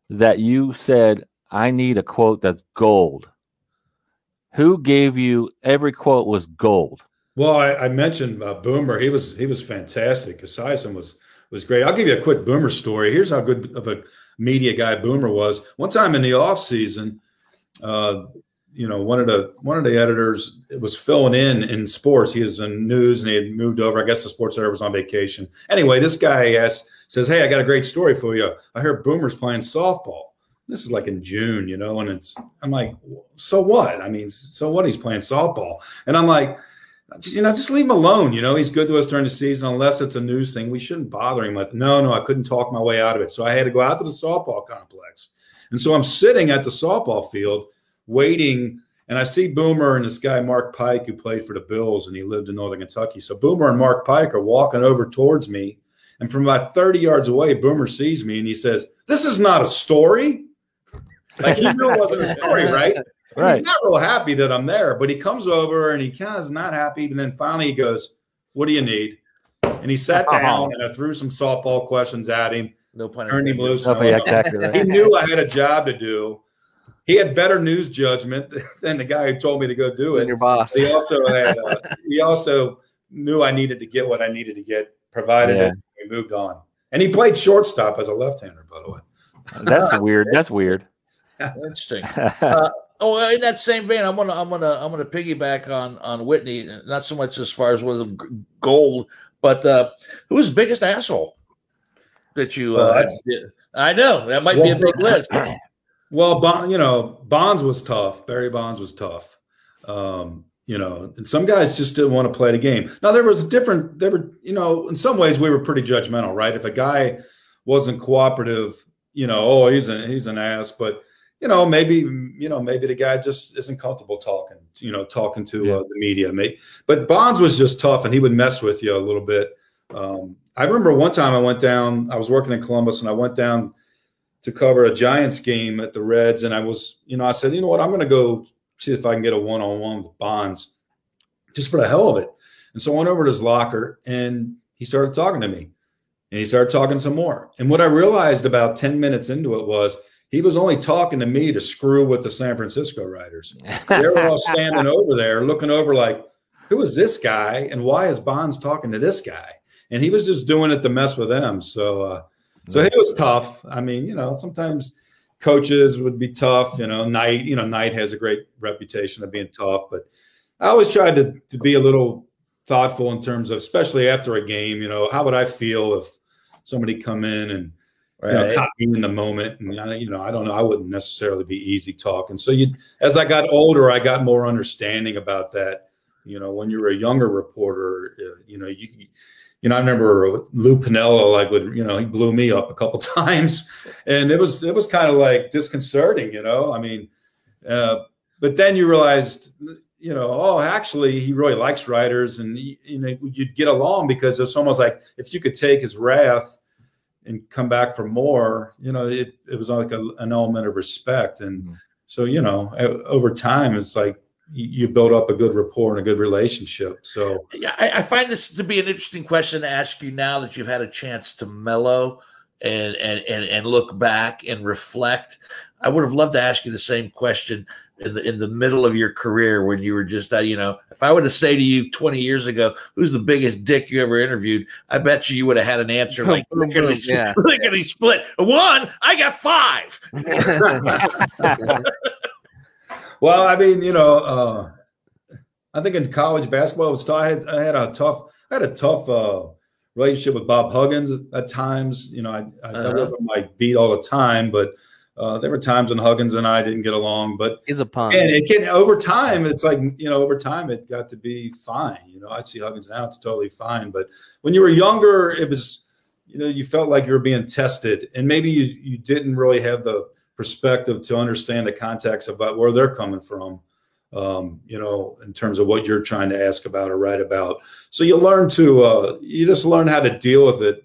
D: that you said, "I need a quote that's gold"? Who gave you every quote was gold?
E: Well, I, I mentioned uh, Boomer. He was he was fantastic. Esiason was was great. I'll give you a quick Boomer story. Here's how good of a media guy Boomer was. One time in the off season, uh, you know, one of the one of the editors was filling in in sports. He was in news and he had moved over. I guess the sports editor was on vacation. Anyway, this guy says, "Hey, I got a great story for you. I hear Boomer's playing softball." This is like in June, you know, and it's I'm like, so what? I mean, so what? He's playing softball, and I'm like you know, just leave him alone. You know, he's good to us during the season, unless it's a news thing. We shouldn't bother him with. No, no, I couldn't talk my way out of it, so I had to go out to the softball complex, and so I'm sitting at the softball field waiting, and I see Boomer and this guy Mark Pike who played for the Bills, and he lived in Northern Kentucky. So Boomer and Mark Pike are walking over towards me, and from about 30 yards away, Boomer sees me and he says, "This is not a story." Like he knew it wasn't a story, right? And
D: Right.
E: He's not real happy that I'm there, but he comes over and he kind of is not happy. And then finally he goes, What do you need? And he sat down and I threw some softball questions at him,
A: No pun
E: turned him
A: intended.
E: loose.
D: Oh, yeah, exactly.
E: He knew I had a job to do. He had better news judgment than the guy who told me to go do it.
B: And
E: it.
B: your boss.
E: He also had, uh, he also knew I needed to get what I needed to get, provided
D: Yeah.
E: it. We moved on. And he played shortstop as a left hander, by the way.
D: That's weird. That's weird.
A: Interesting. Uh, oh, in that same vein, I'm gonna, I'm gonna, I'm gonna piggyback on on Whitney. Not so much as far as g- gold, but uh, who was the biggest asshole that you?
E: Well,
A: Uh, I know that might be a big list.
E: Well, Bond, you know, Bonds was tough. Barry Bonds was tough. Um, you know, and some guys just didn't want to play the game. Now there was different. There were, you know, in some ways we were pretty judgmental, right? If a guy wasn't cooperative, you know, oh, he's an he's an ass. But you know, maybe you know, maybe the guy just isn't comfortable talking. You know, talking to
D: Yeah.
E: uh, the media. But Bonds was just tough, and he would mess with you a little bit. Um, I remember one time I went down. I was working in Columbus, and I went down to cover a Giants game at the Reds, and I was, you know, I said, you know what, I'm going to go see if I can get a one on one with Bonds, just for the hell of it. And so I went over to his locker, and he started talking to me, and he started talking some more. And what I realized about ten minutes into it was he was only talking to me to screw with the San Francisco Riders. they were all standing over there, looking over like, who is this guy, and why is Bonds talking to this guy? And he was just doing it to mess with them. So. Uh, so it was tough. I mean, you know, sometimes coaches would be tough. You know, Knight, you know, Knight has a great reputation of being tough, but I always tried to to be a little thoughtful in terms of, especially after a game. You know, how would I feel if somebody come in and right. you know caught me in the moment? And you know, I don't know. I wouldn't necessarily be easy talking. So you, as I got older, I got more understanding about that. You know, when you're a younger reporter, uh, you know, you you know, I remember Lou Piniella, like would, you know, he blew me up a couple times and it was, it was kind of like disconcerting, you know, I mean, uh, but then you realized, you know, oh, actually he really likes writers and you know, you'd get along because it's almost like if you could take his wrath and come back for more, you know, it, it was like a, an element of respect. And mm-hmm. so, you know, over time, it's like, you build up a good rapport and a good relationship. So
A: yeah, I, I, find this to be an interesting question to ask you now that you've had a chance to mellow and and and, and look back and reflect. I would have loved to ask you the same question in the in the middle of your career when you were just uh, you know if I were to say to you 20 years ago who's the biggest dick you ever interviewed I bet you you would have had an answer like lickety, yeah. lickety split one I got five
E: well, I mean, you know, uh, I think in college basketball, was I had I had a tough I had a tough uh, relationship with Bob Huggins at, at times. You know, I, I uh-huh. that wasn't my beat all the time, but uh, there were times when Huggins and I didn't get along. But
B: he's a pun.
E: And it can over time, it's like you know, over time, it got to be fine. You know, I see Huggins now; it's totally fine. But when you were younger, it was you know, you felt like you were being tested, and maybe you you didn't really have the perspective to understand the context about where they're coming from um, you know in terms of what you're trying to ask about or write about so you learn to uh, you just learn how to deal with it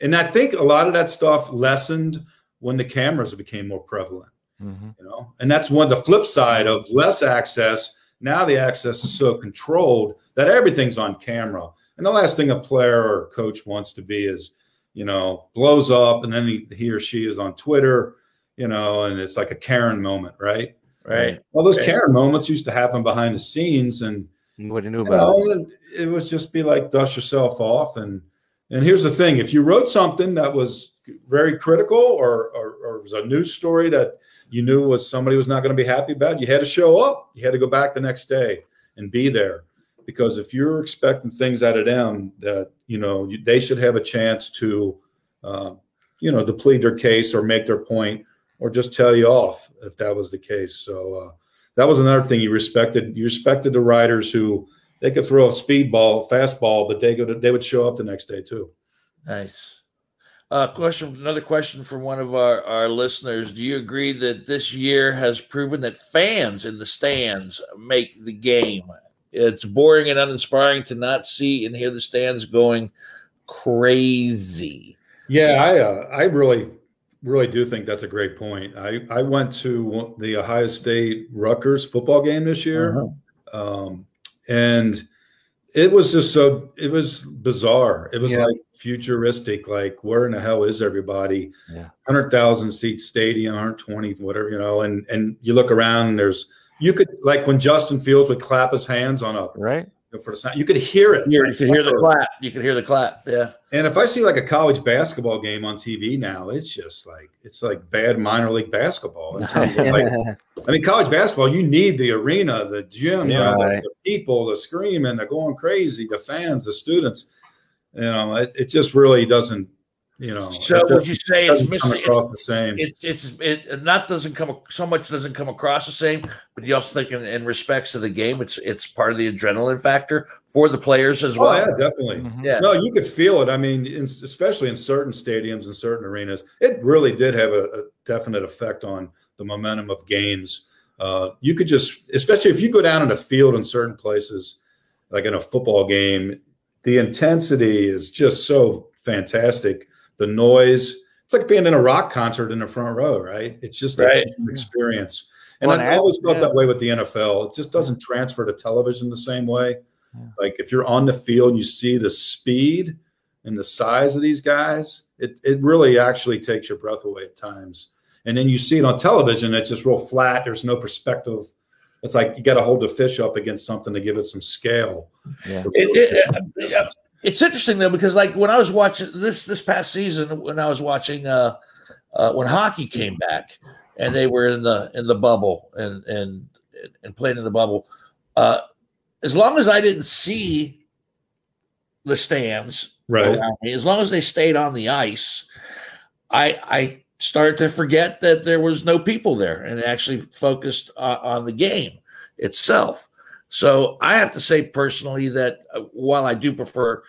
E: and i think a lot of that stuff lessened when the cameras became more prevalent mm-hmm. you know and that's one the flip side of less access now the access is so controlled that everything's on camera and the last thing a player or coach wants to be is you know blows up and then he, he or she is on twitter you know, and it's like a Karen moment, right?
A: Right.
E: Well, those
A: right.
E: Karen moments used to happen behind the scenes, and
B: what do you know about
E: you know, it? It was just be like dust yourself off, and and here's the thing: if you wrote something that was very critical, or or, or was a news story that you knew was somebody was not going to be happy about, you had to show up. You had to go back the next day and be there, because if you're expecting things out of them, that you know they should have a chance to, uh, you know, to plead their case or make their point or just tell you off if that was the case. So uh, that was another thing you respected. You respected the riders who they could throw a speedball, fastball, but they go to, they would show up the next day too.
A: Nice. Uh, question. Another question from one of our, our listeners. Do you agree that this year has proven that fans in the stands make the game? It's boring and uninspiring to not see and hear the stands going crazy.
E: Yeah, I uh, I really really do think that's a great point. I, I went to the Ohio State Rutgers football game this year, uh-huh. um, and it was just so it was bizarre. It was yeah. like futuristic. Like where in the hell is everybody? Yeah. Hundred thousand seat stadium, 120, whatever you know. And and you look around, and there's you could like when Justin Fields would clap his hands on a
B: right
E: for the sound. You could hear it.
A: You, could hear the clap. You could hear the clap. Yeah.
E: And if I see like a college basketball game on TV now, it's just like it's like bad minor league basketball. In terms of like, I mean, college basketball, you need the arena, the gym, you know, the, the, people, the screaming, the going crazy, the fans, the students. You know, it, it just really doesn't you know,
A: so would you say it's missing
E: across it's, the same?
A: It, it's it not doesn't come so much doesn't come across the same, but you also think in, in respects to the game, it's it's part of the adrenaline factor for the players as well.
E: Oh, yeah, definitely. Mm-hmm. Yeah, no, you could feel it. I mean, in, especially in certain stadiums and certain arenas, it really did have a, a definite effect on the momentum of games. Uh, you could just, especially if you go down in a field in certain places, like in a football game, the intensity is just so fantastic the noise. it's like being in a rock concert in the front row, right? It's just
A: Right.
E: a experience. And
D: Well,
E: I've always felt
D: yeah.
E: that way with the NFL. It just doesn't transfer to television the same way.
D: Yeah.
E: Like if you're on the field and you see the speed and the size of these guys, it, it really actually takes your breath away at times. And then you see it on television, it's just real flat. There's no perspective. It's like you got to hold the fish up against something to give it some scale.
D: Yeah.
A: It- it- it- uh, it's interesting though because like when I was watching this this past season when I was watching uh, uh when hockey came back and they were in the in the bubble and and and played in the bubble uh as long as I didn't see the stands
E: Right.
A: me, as long as they stayed on the ice I I started to forget that there was no people there and actually focused uh, on the game itself so I have to say personally that uh, while I do prefer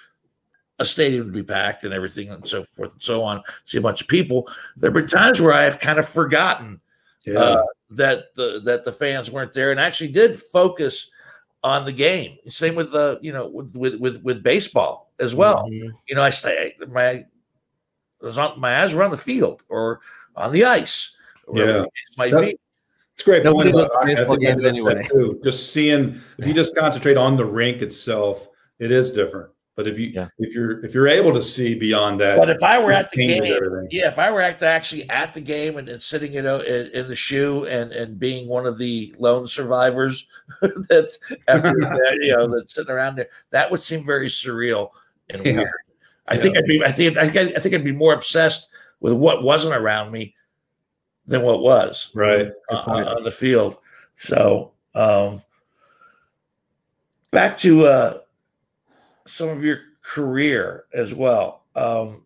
A: a stadium to be packed and everything and so forth and so on, see a bunch of people, there have been times where I have kind of forgotten
E: Yeah.
A: uh, that the that the fans weren't there and actually did focus on the game. Same with the you know with with with, baseball as well.
B: Mhm.
A: You know, I stay my was on, my eyes were on the field or on the ice.
E: Yeah.
A: case might
E: That-
A: be.
E: It's great
B: Nobody
E: point. about- I
B: baseball games anyway.
E: Too. Just seeing if you just concentrate on the rink itself, it is different. But if you
D: Yeah.
E: if you're if you're able to see beyond that,
A: But if I were at the game,
E: everything.
A: yeah, if I were at the, actually at the game and, and sitting in, a, in in the shoe and and being one of the lone survivors that's after that, you know that's sitting around there, that would seem very surreal and
E: Yeah.
A: weird. I
E: Yeah.
A: think I'd be I think I think I think I'd be more obsessed with what wasn't around me than what was
E: Right.
A: uh,
E: Good point.
A: on the field. So um, back to uh, some of your career as well. Um,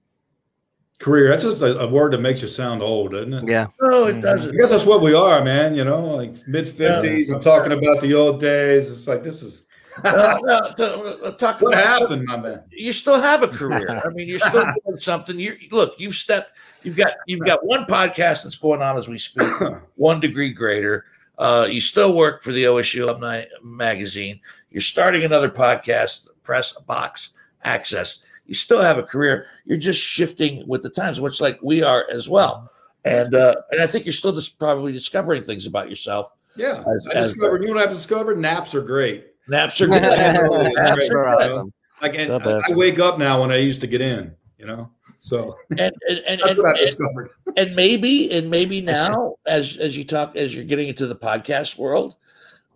E: Career. That's just a, a word that makes you sound old, isn't it?
B: Yeah.
A: no, it
B: Mhm.
A: Doesn't.
E: I guess that's what we are, man. You know, like mid fifties. I'm talking about the old days. It's like this is
A: No, no, to- uh, talk
E: what
A: about-
E: happened, my man.
A: You still have a career. I mean, you're still doing something. You look. You've stepped. You've got. You've got one podcast that's going on as we speak. One degree greater. Uh, you still work for the OSU Alumni Magazine. You're starting another podcast, Press Box Access. You still have a career. You're just shifting with the times, which like we are as well. And uh, and I think you're still just probably discovering things about yourself.
E: Yeah,
A: As-
E: I
A: as-
E: discovered. You know what I've discovered? Naps are great.
A: Naps are good. Naps are
B: awesome.
E: Like, and I. I wake up now when I used to get in. You know, so
A: And and and,
E: that's
A: and,
E: what I've discovered.
A: and maybe and maybe now as as you talk as you're getting into the podcast world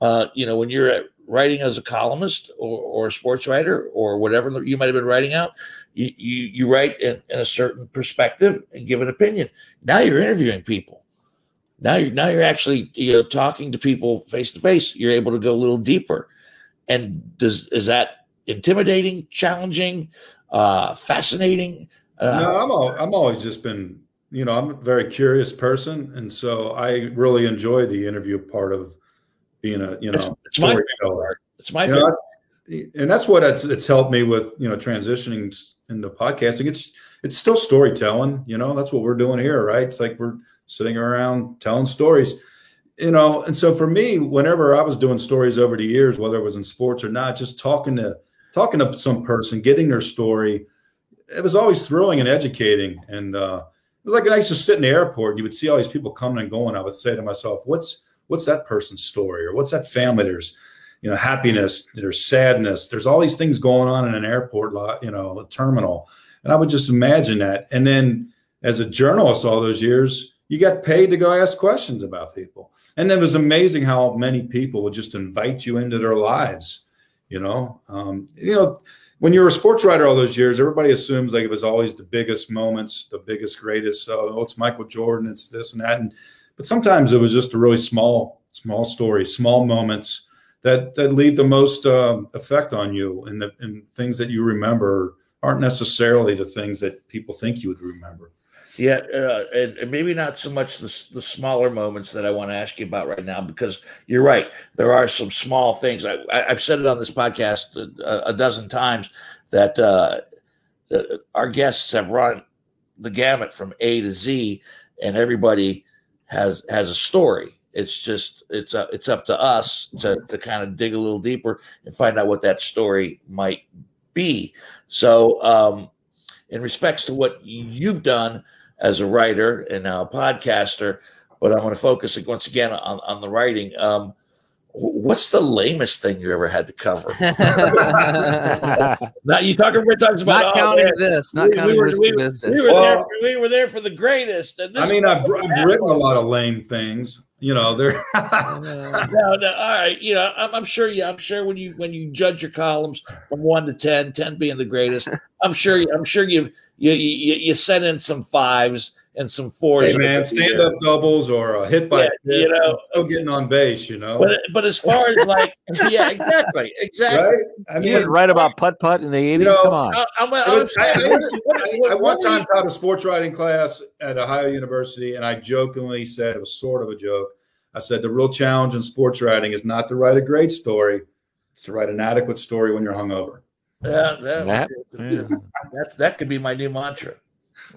A: uh you know when you're uh, writing as a columnist or, or a sports writer or whatever you might have been writing out you you, you write in, in a certain perspective and give an opinion now you're interviewing people now you're now you're actually you know talking to people face to face you're able to go a little deeper and does is that intimidating challenging uh fascinating uh,
E: no, I'm all, I'm always just been, you know, I'm a very curious person, and so I really enjoy the interview part of being a, you know,
A: it's my favorite
E: storyteller.
A: it's my
E: You
A: favorite
E: know, and that's what it's, it's helped me with, you know, transitioning in the podcasting. It's it's still storytelling, you know. That's what we're doing here, right? It's like we're sitting around telling stories, you know. And so for me, whenever I was doing stories over the years, whether it was in sports or not, just talking to talking to some person, getting their story, it was always thrilling and educating. And uh, it was like I used to sit in the airport and you would see all these people coming and going. I would say to myself, "What's what's that person's story, or what's that family?" There's you know happiness, there's sadness, there's all these things going on in an airport, lot, you know, a terminal. And I would just imagine that. And then as a journalist, all those years, you got paid to go ask questions about people. And it was amazing how many people would just invite you into their lives. You know, um, you know, when you're a sports writer all those years, everybody assumes like it was always the biggest moments, the biggest, greatest. Uh, oh, it's Michael Jordan, it's this and that, and but sometimes it was just a really small, small story, small moments that that leave the most um, effect on you, and the and things that you remember aren't necessarily the things that people think you would remember.
A: Yeah, uh, and, and maybe not so much the, the smaller moments that I want to ask you about right now, because you're right. There are some small things. I, I've said it on this podcast a, a dozen times that uh, uh, our guests have run the gamut from A to Z, and everybody has has a story. It's just it's uh, it's up to us to to kind of dig a little deeper and find out what that story might be. So, um, in respects to what you've done as a writer and now a podcaster, but I'm going to focus once again on, on the writing. Um, what's the lamest thing you ever had to cover? now you talking we're talking about
B: not
A: oh,
B: counting
A: man,
B: this, not
A: we-
B: counting
A: we were-
B: risky
A: we were-
B: business.
A: We were, there, we were there for the greatest. And this
E: I mean, I've, I've written a lot of lame things. You know, they're
A: no, no, all right. You know, I'm, I'm sure you. I'm sure when you when you judge your columns from one to 10, 10 being the greatest, I'm sure. You, I'm sure you you you, you sent in some fives and some fours.
E: hey man, stand up doubles or a hit by
A: Yeah, you know.
E: Still getting on base. You know,
A: But but as far as like, yeah, exactly, exactly.
E: right? I
D: You didn't
E: mean,
D: write about putt putt in the 80s?
E: know,
D: Come on.
A: I, I'm,
E: I,
A: I'm
E: was-
A: saying,
E: I- I
A: what-
E: went-
A: what-
E: I- one time taught a sports writing class at Ohio University, and I jokingly said it was sort of a joke. I said the real challenge in sports writing is not to write a great story; it's to write an adequate story when you're hungover.
A: Yeah, that,
D: That-
A: that's that could be my new mantra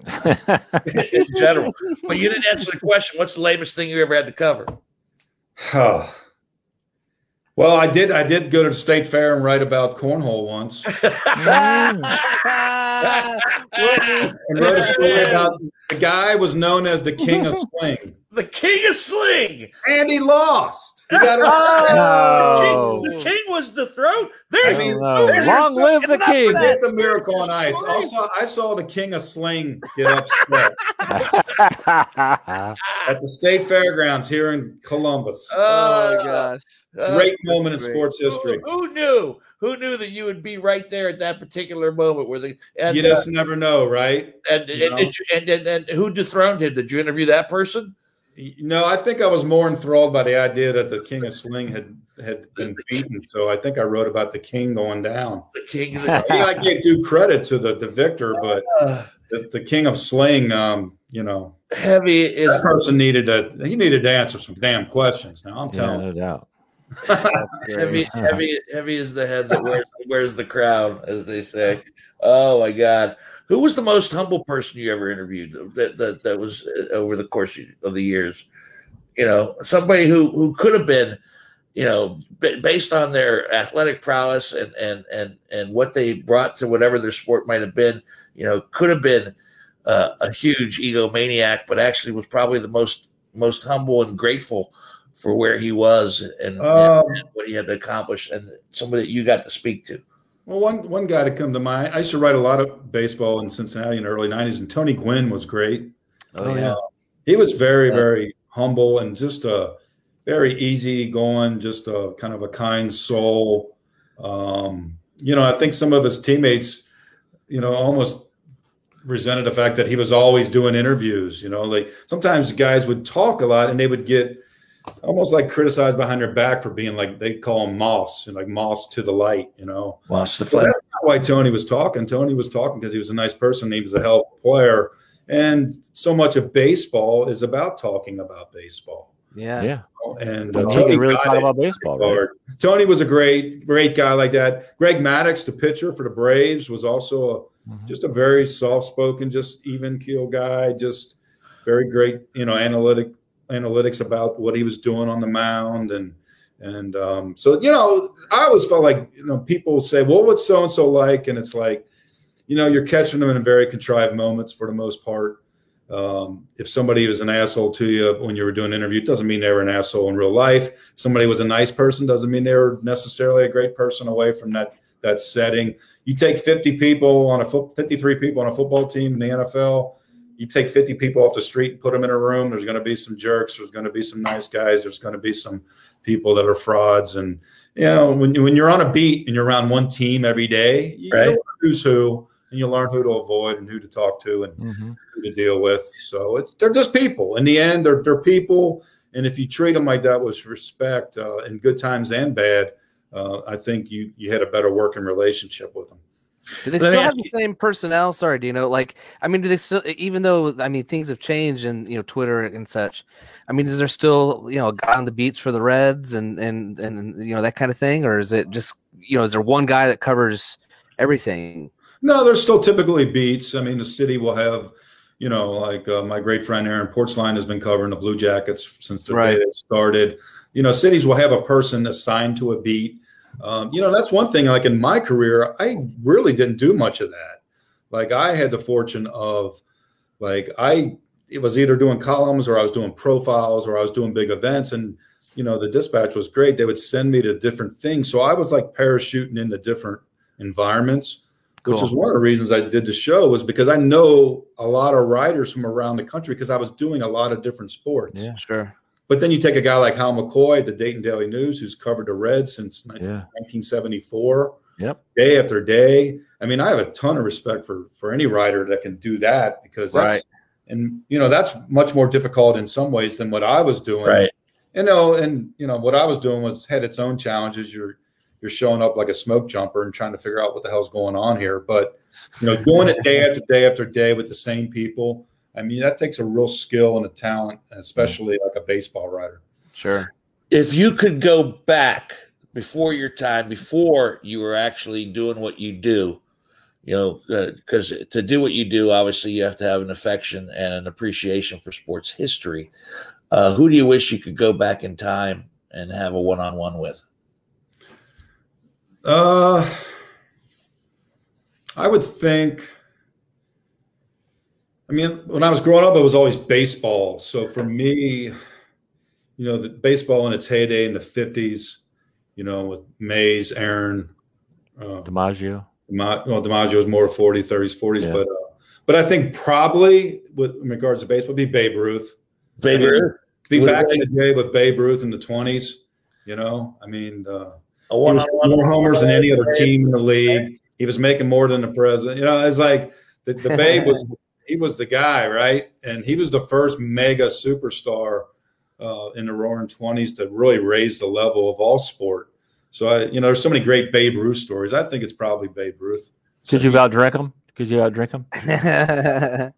A: in general. But you didn't answer the question. What's the lamest thing you ever had to cover? Oh.
E: well, I did. I did go to the state fair and write about cornhole once, mm. and wrote a story about the guy was known as the king of sling,
A: the king of sling.
E: and he lost. He got upset.
D: No.
A: The king, the king was the throne. There's
E: I mean,
D: no.
A: there's
D: Long
A: your
D: live
A: story.
D: the king.
A: of
E: I
A: that.
E: the miracle on ice. Also, I saw the king of sling get upset at the state fairgrounds here in Columbus.
B: Oh
A: Uh,
B: my gosh.
A: uh,
E: Great moment in sports history.
A: Who, who knew? Who knew that you would be right there at that particular moment where the and
E: You
A: uh,
E: just never know, right?
A: and,
E: you
A: and, did you, and, and and who dethroned him? Did you interview that person?
E: No, I think I was more enthralled by the idea that the king of sling had had been beaten. So I think I wrote about the king going down.
A: The king of the
E: Yeah, I give due credit to the, the victor, but the, the king of sling, um, you know,
A: heavy is
E: that person needed to he needed to answer some damn questions. Now I'm
D: Yeah,
E: telling
D: no
E: you.
D: doubt.
A: heavy heavy heavy is the head that wears wears the crown, as they say. Oh my God! Who was the most humble person you ever interviewed? That that, that was uh, over the course of the years. You know, somebody who who could have been, you know, ba- based on their athletic prowess and and and and what they brought to whatever their sport might have been. You know, could have been uh, a huge egomaniac, but actually was probably the most most humble and grateful for where he was and, and
E: Um,
A: what he had to accomplish, and somebody that you got to speak to.
E: Well, one one guy to come to mind. I used to write a lot of baseball in Cincinnati in the early '90s, and Tony Gwynn was great.
B: Oh yeah.
E: He was very, very humble and just a very easy going, just a kind of a kind soul. Um, you know, I think some of his teammates, you know, almost resented the fact that he was always doing interviews. You know, like sometimes guys would talk a lot and they would get almost like criticized behind their back for being like they call them moths and like moths to the light. You know,
A: Lost the
E: so that's not why Tony was talking. Tony was talking because he was a nice person. He was a hell of a player. And so much of baseball is about talking about baseball.
B: Yeah.
D: Yeah.
E: And uh,
D: he
E: Tony,
D: can really
E: got
D: talk
E: it
D: about baseball, right?
E: Tony was a great, great guy like that. Greg Maddux, the pitcher for the Braves, was also a, just a very soft-spoken, just even keel guy. Just very great, you know, analytic analytics about what he was doing on the mound and and um, so you know, I always felt like you know people say, "Well, what's so and so like?" And it's like, you know, you're catching them in very contrived moments for the most part. Um, if somebody was an asshole to you when you were doing an interview, it doesn't mean they were an asshole in real life. If somebody was a nice person, doesn't mean they were necessarily a great person away from that that setting. You take 50 people on a foot, 53 people on a football team in the NFL. You take 50 people off the street and put them in a room. There's going to be some jerks. There's going to be some nice guys. There's going to be some people that are frauds. And you know, when when you're on a beat and you're around one team every day, you
A: Right.
E: know who's who, and you learn who to avoid and who to talk to and
D: Mhm.
E: who to deal with. So it's, they're just people. In the end, they're they're people. And if you treat them like that with respect, uh, in good times and bad, uh, I think you you had a better working relationship with them.
B: Do they
A: Let
B: still have the same personnel? Sorry, do you know? Like, I mean, do they still? Even though I mean, things have changed and you know, Twitter and such. I mean, is there still you know a guy on the beats for the Reds and and and you know that kind of thing, or is it just you know, is there one guy that covers everything?
E: No, there's still typically beats. I mean, the city will have, you know, like uh, my great friend Aaron Portzline has been covering the Blue Jackets since the
B: Right.
E: day they started. You know, cities will have a person assigned to a beat. Um, you know, that's one thing. Like in my career, I really didn't do much of that. Like I had the fortune of like I it was either doing columns or I was doing profiles or I was doing big events and you know the dispatch was great they would send me to different things so I was like parachuting into different environments which
B: Cool.
E: is one of the reasons I did the show was because I know a lot of writers from around the country because I was doing a lot of different sports.
D: Yeah.
B: Sure.
E: But then you take a guy like Hal McCoy at the Dayton Daily News, who's covered the Reds since
D: Yeah.
E: 1974,
D: Yep.
E: day after day. I mean, I have a ton of respect for for any writer that can do that because that's
A: Right.
E: and you know that's much more difficult in some ways than what I was doing.
A: Right.
E: You know, and you know what I was doing was had its own challenges. You're you're showing up like a smoke jumper and trying to figure out what the hell's going on here. But you know, doing it day after day after day with the same people. I mean, that takes a real skill and a talent, especially like a baseball writer.
B: Sure.
A: If you could go back before your time, before you were actually doing what you do, you know, because to do what you do, obviously you have to have an affection and an appreciation for sports history. Uh, who do you wish you could go back in time and have a one-on-one with?
E: Uh, I would think. I mean, when I was growing up, it was always baseball. So for me, you know, the baseball in its heyday in the '50s, you know, with Mays, Aaron, uh,
D: DiMaggio.
E: Dima- well, DiMaggio was more 40s, 30s, 40s,
D: Yeah.
E: but uh, but I think probably with in regards to baseball, be Babe Ruth. I mean,
A: Ruth,
E: Be
A: What
E: back in the day with Babe Ruth in the 20s. You know, I mean, uh, he was more homers than any other team in the league. He was making more than the president. You know, it's like the, the Babe was he was the guy, right? And he was the first mega superstar uh, in the Roaring Twenties to really raise the level of all sport. So I, you know, there's so many great Babe Ruth stories. I think it's probably Babe Ruth.
D: Could you outdrink him? Could you outdrink him?
A: I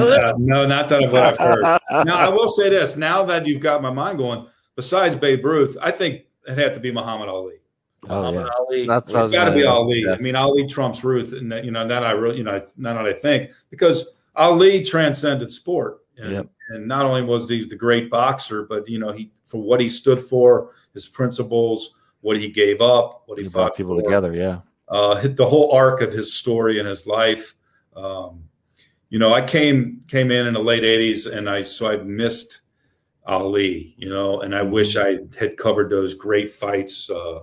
A: don't know.
E: Uh, no, not that of what I've heard. now I will say this: now that you've got my mind going, besides Babe Ruth, I think it had to be Muhammad Ali.
D: Oh,
A: Muhammad
D: yeah.
A: Ali.
B: That's what I was
E: It's got to be
B: ask.
E: Ali. I
B: Yes.
E: mean, Ali trumps Ruth, and you know that I really, you know, now that I think because Ali transcended sport, and,
D: Yep.
E: and not only was he the great boxer, but you know he for what he stood for, his principles, what he gave up, what he
D: You
E: fought
D: people
E: for,
D: together. Yeah.
E: uh, hit the whole arc of his story and his life. Um, you know, I came came in in the late '80s, and I so I missed Ali. You know, and I wish I had covered those great fights, uh,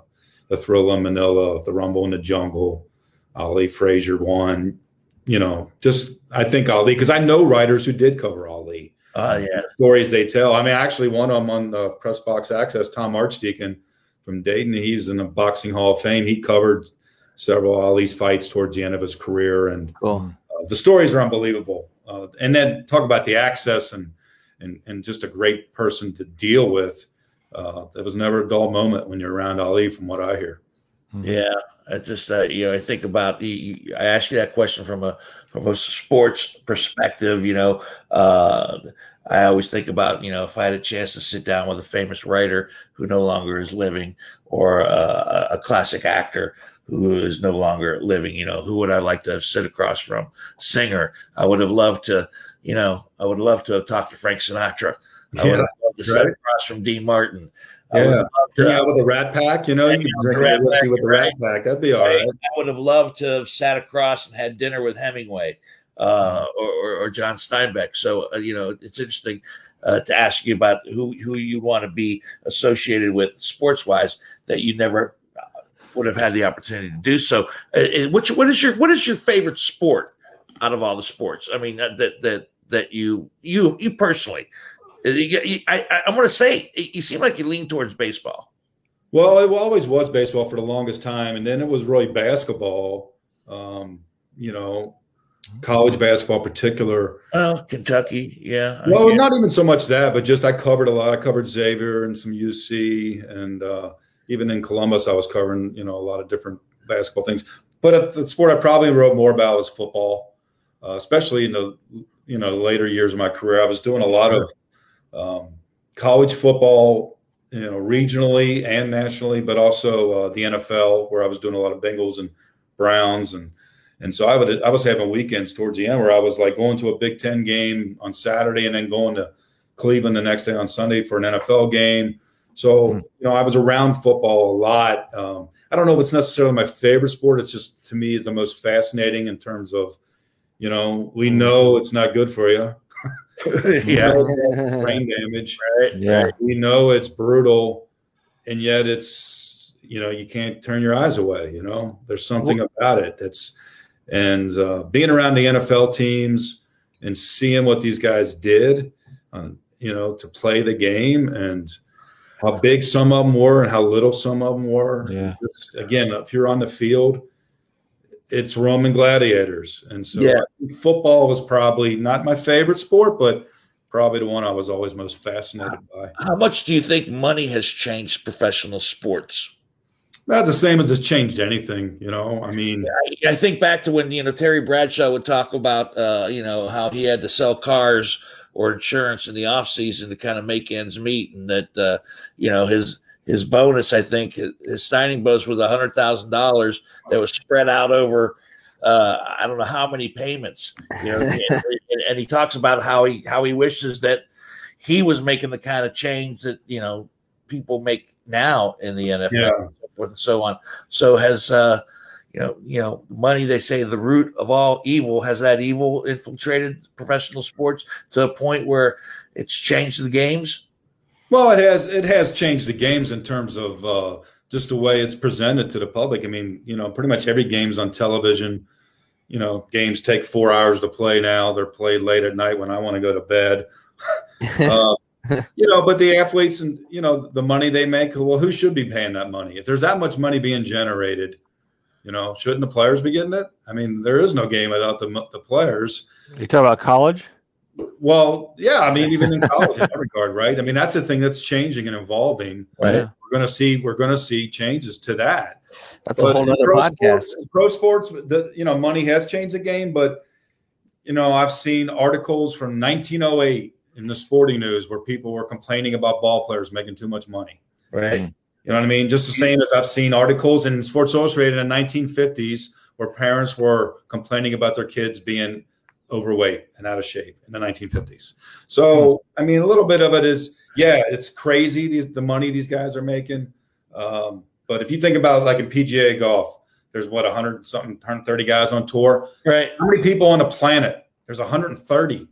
E: the Thrilla in Manila, the Rumble in the Jungle, Ali Frazier won. You know, just I think Ali because I know writers who did cover Ali
A: Oh yeah.
E: stories they tell. I mean, actually, one of them on the Press Box Access, Tom Archdeacon from Dayton. He's in the Boxing Hall of Fame. He covered several Ali's fights towards the end of his career, and
B: Cool.
E: uh, the stories are unbelievable. Uh, and then talk about the access and and and just a great person to deal with. Uh, there was never a dull moment when you're around Ali, from what I hear.
A: Yeah, I just uh, you know I think about you, I ask you that question from a from a sports perspective. You know, uh, I always think about you know if I had a chance to sit down with a famous writer who no longer is living, or uh, a, classic actor who is no longer living. You know, who would I like to sit across from? Singer. I would have loved to. You know, I would love to have talked to Frank Sinatra. I would
E: Yeah,
A: have loved to sit across from Dean Martin. I would
E: Yeah.
A: have loved to-
E: Yeah, with the Rat Pack, you know, you can drink
A: the Rat
E: whiskey with the Rat Pack. That'd be all right.
A: I would have loved to have sat across and had dinner with Hemingway uh, or, or, or John Steinbeck. So uh, you know, it's interesting uh, to ask you about who who you want to be associated with sports wise that you never uh, would have had the opportunity to do so. Uh, uh, what's your- what is your what is your favorite sport out of all the sports? I mean, uh, that that that you you you personally. I, I, I want to say you seem like you lean towards baseball.
E: Well, it always was baseball for the longest time, and then it was really basketball. Um, you know, college basketball, particular.
A: Oh, Kentucky, yeah.
E: Well,
A: get-
E: not even so much that, but just I covered a lot. I covered Xavier and some UC, and uh, even in Columbus, I was covering you know a lot of different basketball things. But uh, the sport I probably wrote more about was football, uh, especially in the you know later years of my career. I was doing a lot of um, college football, you know, regionally and nationally, but also uh, the NFL, where I was doing a lot of Bengals and Browns, and and so I would I was having weekends towards the end where I was like going to a Big Ten game on Saturday and then going to Cleveland the next day on Sunday for an NFL game. So you know, I was around football a lot. Um, I don't know if it's necessarily my favorite sport. It's just to me the most fascinating in terms of You know, we know it's not good for you.
A: yeah.
E: Brain damage.
D: Yeah.
E: We know it's brutal, and yet it's you know you can't turn your eyes away. You know, there's something about it that's and uh, being around the NFL teams and seeing what these guys did, uh, you know, to play the game and how big some of them were and how little some of them were.
D: Yeah.
E: Just, again, if you're on the field, it's Roman gladiators, and so
A: Yeah.
E: Football was probably not my favorite sport, but probably the one I was always most fascinated by.
A: How much do you think money has changed professional sports?
E: That's the same as it's changed anything, you know. I mean,
A: I, I think back to when you know Terry Bradshaw would talk about uh, you know how he had to sell cars or insurance in the off season to kind of make ends meet, and that uh, you know his his bonus, I think his, signing bonus was a hundred thousand dollars that was spread out over uh, I don't know how many payments. You know, and, and- and he talks about how he how he wishes that he was making the kind of change that you know people make now in the NFL
E: Yeah.
A: and so forth and so on. So has uh, you know, you know, money. They say the root of all evil. Has that evil infiltrated professional sports to a point where it's changed the games?
E: Well, it has it has changed the games in terms of uh, just the way it's presented to the public. I mean, you know, pretty much every game's on television. You know, games take four hours to play now. They're played late at night when I want to go to bed. uh, you know, but the athletes and you know the money they make. Well, who should be paying that money? If there's that much money being generated, you know, shouldn't the players be getting it? I mean, there is no game without the the players.
D: You talk about college?
E: Well, yeah, I mean, even in college, in that regard, right? I mean, that's the thing that's changing and evolving.
D: Right.
E: We're going to see we're going to see changes to that.
B: That's a whole other
E: pro
B: podcast.
E: Sports, pro sports, the you know, money has changed the game, but you know, I've seen articles from 1908 in the sporting news where people were complaining about ball players making too much money.
A: Right. Mm.
E: You know what I mean? Just the same as I've seen articles in Sports Illustrated in the 1950s where parents were complaining about their kids being overweight and out of shape in the 1950s. So, I mean, a little bit of it is, yeah, it's crazy these, the money these guys are making. Um, but if you think about like in PGA golf, there's what 100 something, 130 guys on tour.
A: Right.
E: How many people on the planet? There's 130.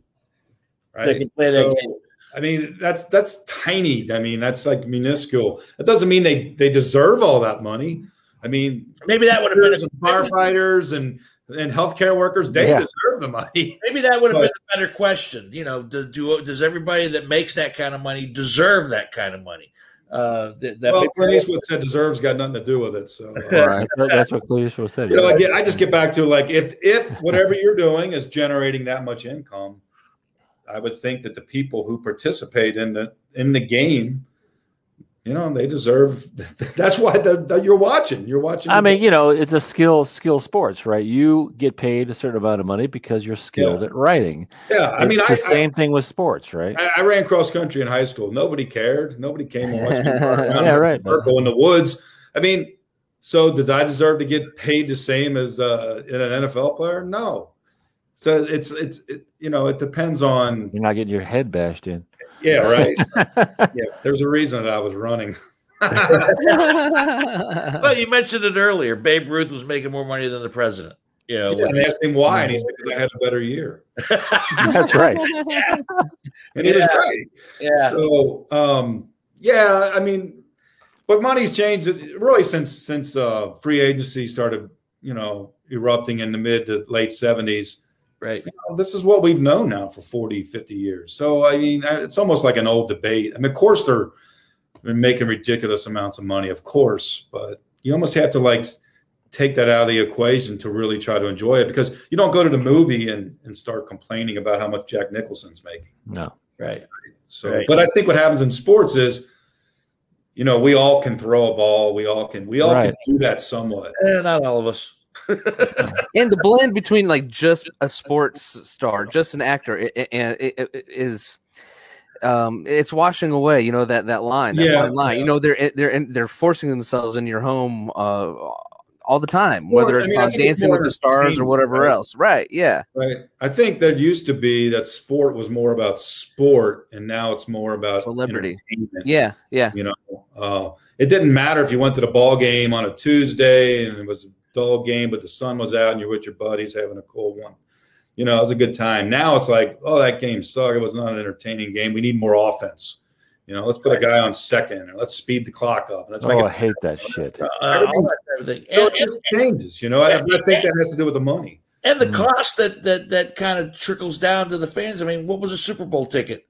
E: Right.
A: They can play that
E: So,
A: game.
E: I mean, that's that's tiny. I mean, that's like minuscule. That doesn't mean they they deserve all that money. I mean,
A: Maybe that would have been
E: and firefighters and and healthcare workers they
D: Yeah.
E: deserve the money.
A: Maybe that would have
E: But-
A: been a better question. You know, do, do does everybody that makes that kind of money deserve that kind of money? Uh, that, that
E: well, Clint Eastwood said deserves got nothing to do with it. So, uh,
D: Right. That's what Clint Eastwood said.
E: you know, again, I just get back to like if if whatever you're doing is generating that much income, I would think that the people who participate in the in the game, you know, they deserve. That's why the, the- you're watching. You're watching.
D: I mean, you know, it's a skill skill sports, right? You get paid a certain amount of money because you're skilled
E: Yeah.
D: at writing.
E: Yeah, I mean,
D: it's
E: I,
D: the same thing with sports, right?
E: I, I ran cross country in high school. Nobody cared. Nobody came and watched me
D: Yeah, right.
E: circle in the woods. I mean, so did I deserve to get paid the same as uh, in an NFL player? No. So it's it's it, you know it depends on
D: You're not getting your head bashed in.
E: Yeah right yeah. There's a reason that I was running.
A: well, you mentioned it earlier. Babe Ruth was making more money than the president. You know,
E: Yeah, and I asked him why, and he said because I had a better year,
D: That's right.
E: and he was
A: Yeah.
E: right.
A: yeah,
E: So, um, yeah, I mean, but money's changed really since since uh, free agency started, you know, erupting in the mid to late seventies.
A: Right.
E: This is what we've known now for 40, 50 years. So, I mean, uh, it's almost like an old debate. I mean, of course, they're they're making ridiculous amounts of money, of course, but you almost have to like take that out of the equation to really try to enjoy it because you don't go to the movie and, and start complaining about how much Jack Nicholson's making.
D: No.
A: Right.
E: So,
A: Right.
E: but I think what happens in sports is, you know, we all can throw a ball. We all can. We all
D: Right.
E: can do that somewhat.
A: Eh, not all of us.
B: And the blend between like just a sports star, just an actor, i- i- and it, it, it is um it's washing away you know that that line that
E: Yeah,
B: line. You know they're they're they're forcing themselves in your home uh all the time
E: More-
B: whether
E: I
B: it's
E: mean,
B: on
E: think it's
B: dancing with the stars or whatever
E: right?
B: else. Right yeah.
E: Right. I think there used to be that sport was more about sport, and now it's more about
B: Celebrity. yeah yeah.
E: You know, uh, it didn't matter if you went to the ball game on a Tuesday and it was dull game, but the sun was out and you're with your buddies having a cold one. you know, it was a good time. Now it's like, oh, that game sucked. It was not an entertaining game. We need more offense. You know, let's put a guy on second, and let's speed the clock up. Let's make
D: Oh,
E: it
D: I hate that shit.
A: Uh, all that everything.
E: So
A: And,
E: it just changes, you know. I, I think that has to do with the money.
A: and the
D: Mm.
A: cost that that that kind of trickles down to the fans. I mean, what was a Super Bowl ticket?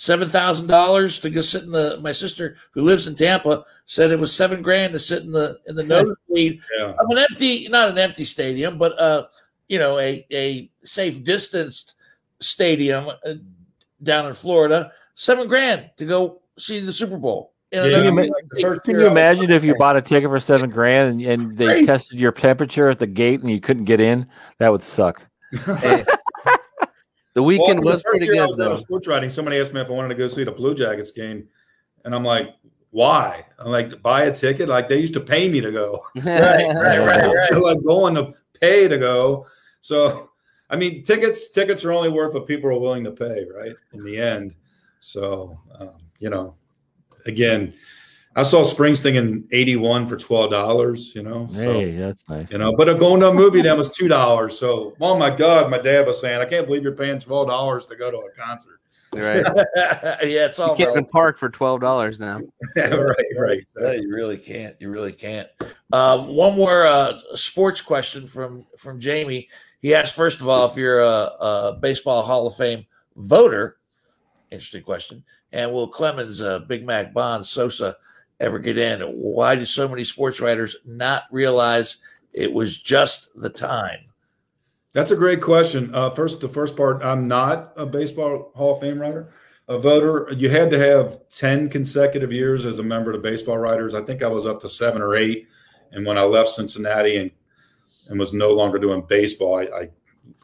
A: Seven thousand dollars to go sit in the. My sister, who lives in Tampa, said it was seven grand to sit in the in the nosebleed
E: Yeah.
A: of an empty, not an empty stadium, but uh, you know, a a safe distanced stadium uh, down in Florida. Seven grand to go see the Super Bowl. In
E: Yeah,
A: an-
D: you
E: like first
D: Can you imagine if you bought a ticket for seven grand and, and they
A: Right.
D: tested your temperature at the gate and you couldn't get in? That would suck.
B: Hey, the weekend
E: Well,
B: was
E: the
B: pretty
E: year I
B: good
E: was
B: though.
E: Sports writing. Somebody asked me if I wanted to go see the Blue Jackets game, and I'm like, "Why?" I'm like, "Buy a ticket." Like they used to pay me to go.
A: right, right, right, right.
E: Like going to pay to go. So, I mean, tickets tickets are only worth what people are willing to pay, right? In the end. So, um, you know, again, I saw Springsteen in '81 for twelve dollars. You know, so
D: Hey, that's nice.
E: you know, but a going to a movie then was two dollars. So, oh my God, my dad was saying, I can't believe you're paying twelve dollars to go to a concert.
B: right.
A: yeah, it's all.
B: You can't even park for twelve dollars now.
E: right, right.
A: Yeah, you really can't. You really can't. Um, one more uh, sports question from from Jamie. He asked first of all if you're a, a baseball Hall of Fame voter. Interesting question. And will Clemens, uh, Big Mac, Bonds, Sosa ever get in? Why do so many sports writers not realize it was just the time?
E: That's a great question. Uh, first, the first part, I'm not a baseball Hall of Fame writer, a voter. You had to have 10 consecutive years as a member of the baseball writers. I think I was up to seven or eight. And when I left Cincinnati and, and was no longer doing baseball, I, I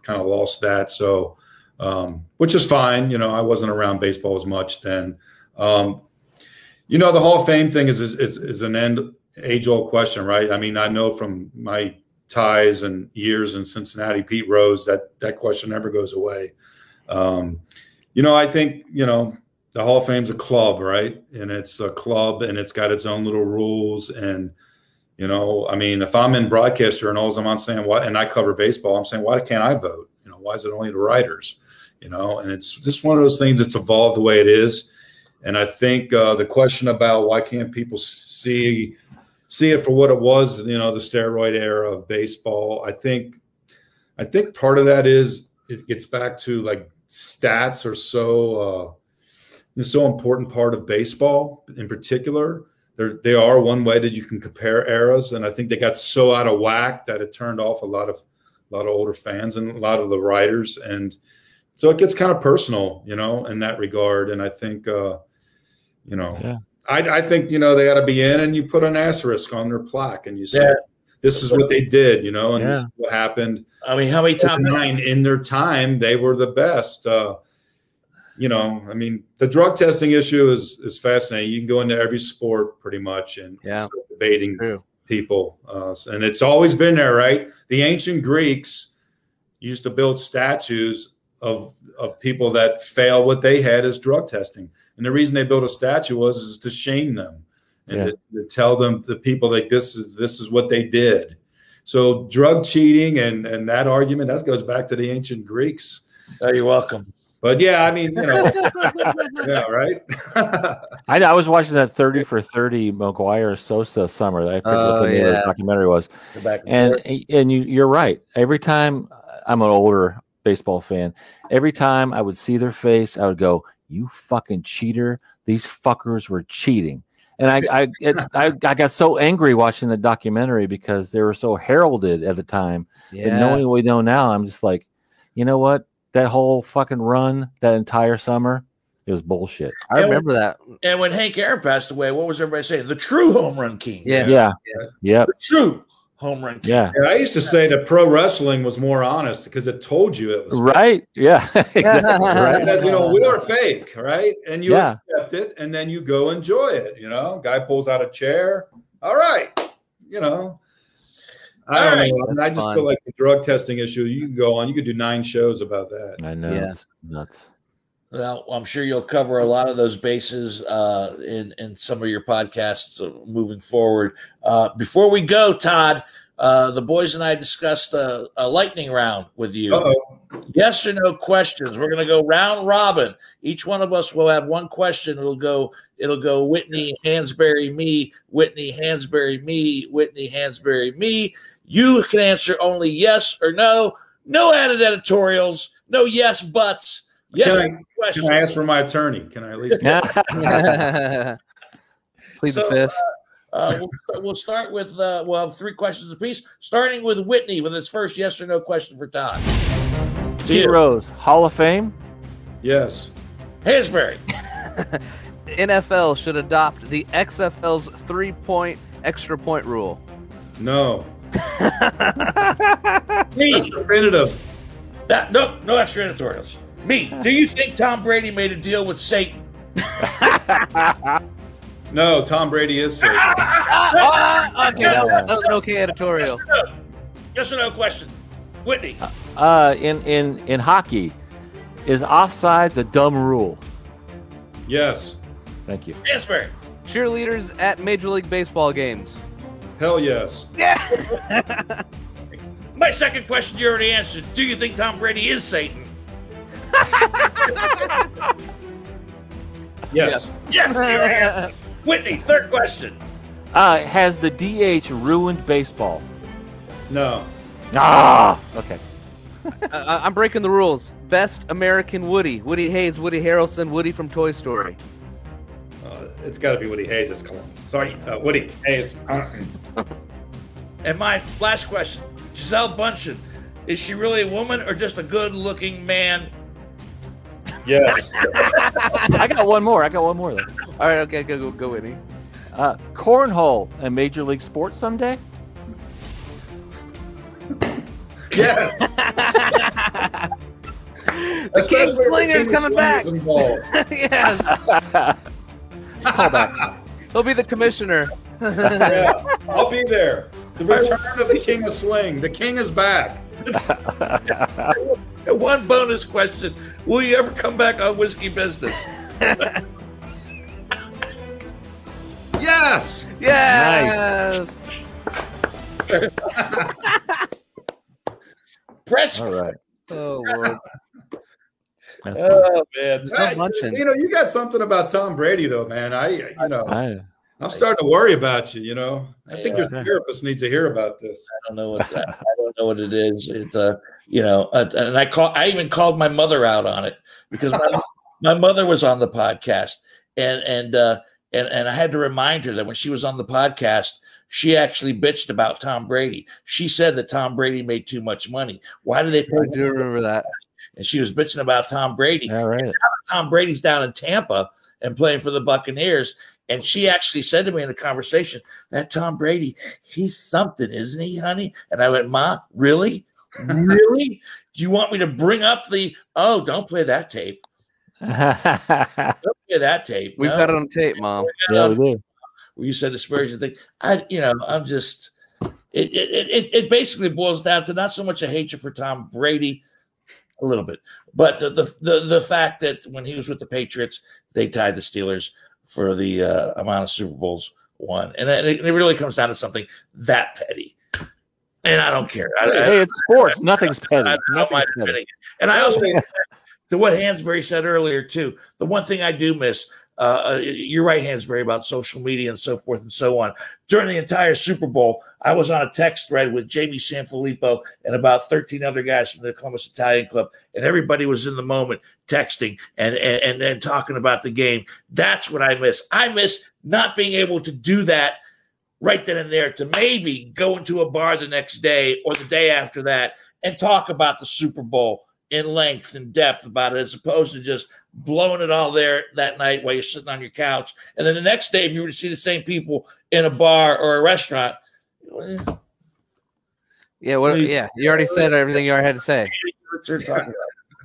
E: kind of lost that. So, um, which is fine. You know, I wasn't around baseball as much then. Um, you know, the Hall of Fame thing is, is, is, an end age old question, right? I mean, I know from my ties and years in Cincinnati, Pete Rose, that that question never goes away. Um, you know, I think you know the Hall of Fame's a club, right? And it's a club, and it's got its own little rules. And you know, I mean, if I'm in broadcaster broadcast journals, I'm saying what, and I cover baseball, I'm saying why can't I vote? You know, why is it only the writers? You know, and it's just one of those things that's evolved the way it is. And I think uh, the question about why can't people see see it for what it was, you know, the steroid era of baseball. I think, I think part of that is it gets back to like stats are so uh, so important part of baseball in particular. They're, they are one way that you can compare eras, and I think they got so out of whack that it turned off a lot of a lot of older fans and a lot of the writers, and so it gets kind of personal, you know, in that regard. And I think, uh, you know,
D: Yeah.
E: I, I think you know they ought to be in, and you put an asterisk on their plaque, and you say,
A: Yeah.
E: "This is what they did," you know, and this is what happened.
A: I mean, how many times?
E: Nine in their time, they were the best. Uh, you know, I mean, the drug testing issue is is fascinating. You can go into every sport pretty much and
B: Yeah.
E: start debating people, uh, and it's always been there, right? The ancient Greeks used to build statues of of people that fail what they had as drug testing, and the reason they built a statue was is to shame them and
D: Yeah.
E: to, to tell them the people like this is this is what they did. So drug cheating and and that argument that goes back to the ancient Greeks.
A: Oh, you're welcome.
E: But yeah, I mean, you know, yeah, right.
D: I, I was watching that 30 for 30 McGwire Sosa summer. I forget
B: Oh,
D: the name of the
B: yeah.
D: documentary was.
A: Back and,
D: And and you you're right. Every time I'm an older baseball fan, every time I would see their face, I would go, "You fucking cheater! These fuckers were cheating." And I I it, I, I got so angry watching the documentary because they were so heralded at the time. And
B: Yeah.
D: knowing what we know now, I'm just like, you know what? That whole fucking run, that entire summer, it was bullshit.
B: I remember that.
A: and when Hank Aaron passed away, what was everybody saying? The true home run king.
B: Yeah.
D: Yeah. Yep.
A: The true home run king.
D: Yeah.
E: And I used to say that pro wrestling was more honest because it told you it was fake.
D: Right. Yeah. exactly. Right.
E: Because you know we are fake, right? And you
D: Yeah.
E: accept it, and then you go enjoy it. You know, guy pulls out a chair. All right, you know. I don't
A: right.
E: know. I, I just
B: fun.
E: feel like the drug testing issue. You can go on. You could do nine shows about that.
D: I know.
B: Yeah.
D: It's nuts.
A: Well, I'm sure you'll cover a lot of those bases uh, in in some of your podcasts uh, moving forward. Uh, before we go, Todd, uh, the boys and I discussed a, a lightning round with you.
E: Uh-oh.
A: Yes or no questions. We're going to go round robin. Each one of us will have one question. It'll go. It'll go. Whitney Hansberry, me. Whitney Hansberry, me. Whitney Hansberry, me. You can answer only yes or no. No added editorials. No yes buts. Yes.
E: Can I- Can I ask for my attorney? Can I at least?
B: Plead the
A: So,
B: fifth.
A: Uh, we'll, we'll start with uh, we'll have three questions apiece, starting with Whitney with his first yes or no question for Todd. To
D: Pete
A: you,
D: Rose, Hall of Fame.
E: yes.
A: Hansberry.
B: NFL should adopt the XFL's three point extra point rule.
E: No. That's definitive.
A: That no no extra editorials. Me. Do you think Tom Brady made a deal with Satan?
E: No, Tom Brady is safe.
B: Okay, that was, that was an okay editorial.
A: Yes or no question. Whitney.
D: Uh, in in in hockey, is offsides a dumb rule?
E: Yes.
D: Thank you.
A: Hansberry.
B: Cheerleaders at Major League Baseball games.
E: Hell yes.
A: My second question you already answered. Do you think Tom Brady is Satan?
E: Yes.
A: Yes. you already. Whitney. Third question.
D: Uh, has the DH ruined baseball?
E: No.
D: Ah, okay.
B: Uh, I'm breaking the rules. Best American Woody. Woody Hayes, Woody Harrelson, Woody from Toy Story.
E: Uh, it's got to be Woody Hayes. It's Colin. Sorry, uh, Woody Hayes.
A: And my last question, Gisele Bündchen, is she really a woman or just a good-looking man?
E: Yes.
D: I got one more. I got one more. Though.
B: All right, okay, go go, go Whitney.
D: Uh, cornhole a major league sport someday?
E: Yes.
B: The King Slinger is coming back. Yes,
D: Call back.
B: he'll be the commissioner.
E: yeah, I'll be there. The return of the King of Sling. The King is back.
A: And one bonus question: Will you ever come back on whiskey business?
E: Yes.
B: Yes. Nice.
A: Press.
D: All right.
B: Oh Lord.
D: That's fine.
A: Oh man,
B: No
E: Hey, you know, you got something about Tom Brady, though, man. I, you know,
D: I,
E: I'm starting to worry about you. You know, I think your therapist needs to hear about this.
A: I don't know what that, I don't know what it is. It's uh, you know, uh, and I call I even called my mother out on it because my, my mother was on the podcast and and uh and and I had to remind her that when she was on the podcast, she actually bitched about Tom Brady. She said that Tom Brady made too much money. Why do they pay?
B: I do remember that.
A: And she was bitching about Tom Brady.
D: all right.
A: Tom Brady's down in Tampa and playing for the Buccaneers. And she actually said to me in the conversation, that Tom Brady, he's something, isn't he, honey? And I went, Ma, really? Really? Do you want me to bring up the, oh, don't play that tape. Don't play that tape.
B: We've
A: No.
B: got it on tape, Mom.
D: yeah, we do.
A: Where you said aspersion thing. I, you know, I'm just, it, it, it, it basically boils down to not so much a hatred for Tom Brady, a little bit, but the, the, the, the fact that when he was with the Patriots, they tied the Steelers for the uh, amount of Super Bowls won. And then it, it really comes down to something that petty. And I don't care. I, I-
D: Hey, it's sports. Nothing's petty.
A: I
D: Nothing's petty.
A: And I also, to what Hansberry said earlier, too, the one thing I do miss, uh, uh, you're very about social media and so forth and so on. During the entire Super Bowl, I was on a text thread with Jamie Sanfilippo and about 13 other guys from the Columbus Italian Club, and everybody was in the moment texting and, and, and talking about the game. That's what I miss. I miss not being able to do that right then and there to maybe go into a bar the next day or the day after that and talk about the Super Bowl in length and depth about it, as opposed to just blowing it all there that night while you're sitting on your couch. And then the next day, if you were to see the same people in a bar or a restaurant,
B: Yeah, what?
A: Please.
B: Yeah, you already said everything you already had to say.
A: what you're talking about.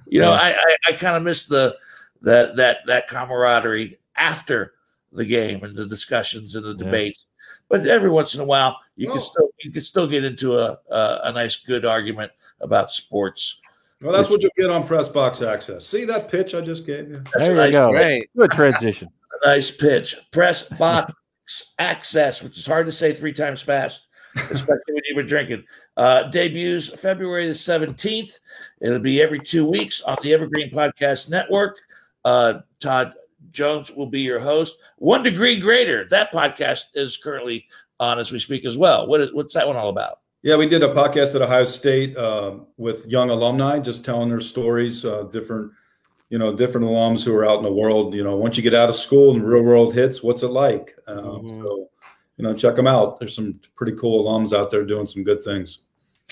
A: You know, I I, I kind of miss the that that that camaraderie after the game and the discussions and the
D: Yeah.
A: debates. But every once in a while, you
E: Oh.
A: can still you can still get into a a, a nice good argument about sports.
E: Well, that's what you get on press box access. See that pitch I just gave you?
A: That's
D: there
A: nice.
D: you go.
B: Great.
D: Good transition.
A: Nice pitch. Press box access, which is hard to say three times fast, especially when you've been drinking. Uh, debuts February the 17th. It'll be every two weeks on the Evergreen Podcast Network. Uh, Todd Jones will be your host. One Degree Greater. That podcast is currently on as we speak as well. What is, what's that one all about?
E: Yeah, we did a podcast at Ohio State um, with young alumni, just telling their stories, uh, different, you know, different alums who are out in the world. You know, once you get out of school and the real world hits, what's it like? Um,
B: Mhm.
E: So, you know, check them out. There's some pretty cool alums out there doing some good things.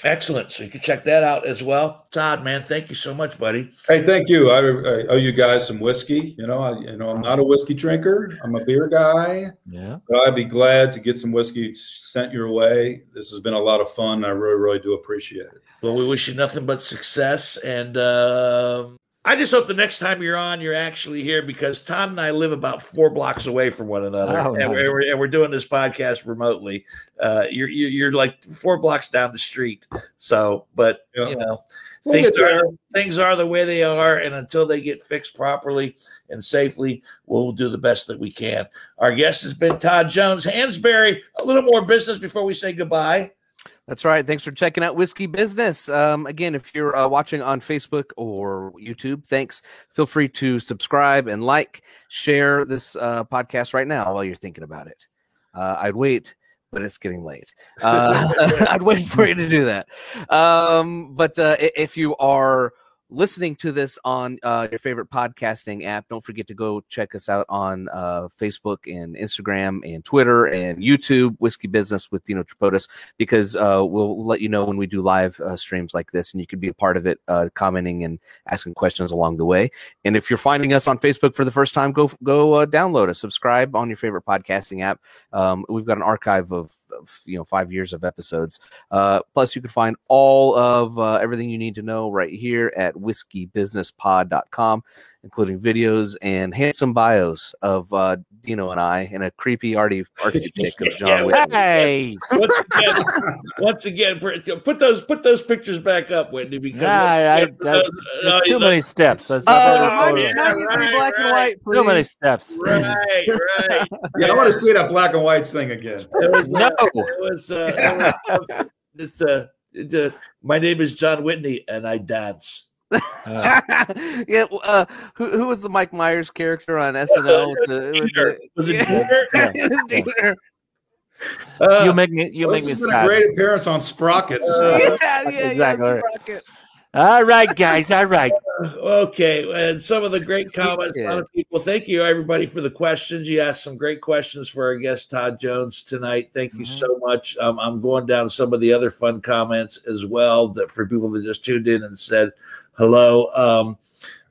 A: Excellent. So you can check that out as well. Todd, man, thank you so much, buddy.
E: Hey, thank you. I, I owe you guys some whiskey. You know, I, you know, I'm not a whiskey drinker. I'm a beer guy.
D: Yeah.
E: But I'd be glad to get some whiskey sent your way. This has been a lot of fun. I really, really do appreciate it.
A: Well, we wish you nothing but success. And um I just hope the next time you're on, you're actually here because Todd and I live about four blocks away from one another,
D: Oh,
A: and,
D: nice.
A: we're, and we're doing this podcast remotely. Uh, you're you're you're like four blocks down the street. So, but
E: Yeah.
A: you know,
E: We'll
A: things
E: get there.
A: are things are the way they are, and until they get fixed properly and safely, we'll do the best that we can. Our guest has been Todd Jones, Hansberry. A little more business before we say goodbye.
B: That's right. Thanks for checking out Whiskey Business. Um, again, if you're uh, watching on Facebook or YouTube, thanks. Feel free to subscribe and like, share this uh, podcast right now while you're thinking about it. Uh, I'd wait, but it's getting late. Uh, I'd wait for you to do that. Um, but uh, if you are listening to this on uh, your favorite podcasting app, don't forget to go check us out on uh, Facebook and Instagram and Twitter and YouTube, Whiskey Business with Dino Tripodis because uh, we'll let you know when we do live uh, streams like this, and you could be a part of it, uh, commenting and asking questions along the way. And if you're finding us on Facebook for the first time, go go uh, download us, subscribe on your favorite podcasting app. Um, we've got an archive of you know five years of episodes. Uh, plus, you can find all of uh, everything you need to know right here at whiskeybusinesspod.com, including videos and handsome bios of uh, Dino and I, and a creepy arty artsy pic of John.
A: Yeah,
B: Whitney.
D: Hey.
A: once again, once again, put put those put those pictures back up, Whitney, because
D: Nah, I- that-
A: uh,
D: There's too
A: uh,
D: many steps. That's
B: Uh,
D: not
B: mine-
A: yeah,
B: mine needs
A: right,
B: black and
A: right.
B: white,
D: too many steps.
A: right, right.
E: Yeah, I want to see that black and white thing again.
A: It was,
D: No.
A: uh, it was, uh, it was it's uh, it's, uh, my name is John Whitney, and I dance.
D: Uh,
B: yeah, uh, who who was the Mike Myers character on SNL? with the, with the-
A: Was it
B: Yeah.
A: Peter?
B: Peter.
A: Uh,
D: you make me. You
E: Well,
D: make
E: this
D: me
E: has been a great appearance on Sprockets.
A: Uh,
B: yeah, yeah, yeah,
D: exactly right.
B: Sprockets.
D: All right, guys. All right.
A: Okay, and some of the great comments. A lot of people. Thank you, everybody, for the questions. You asked some great questions for our guest Todd Jones tonight. Thank you
D: Mhm.
A: so much. Um, I'm going down some of the other fun comments as well that for people that just tuned in and said hello. Um,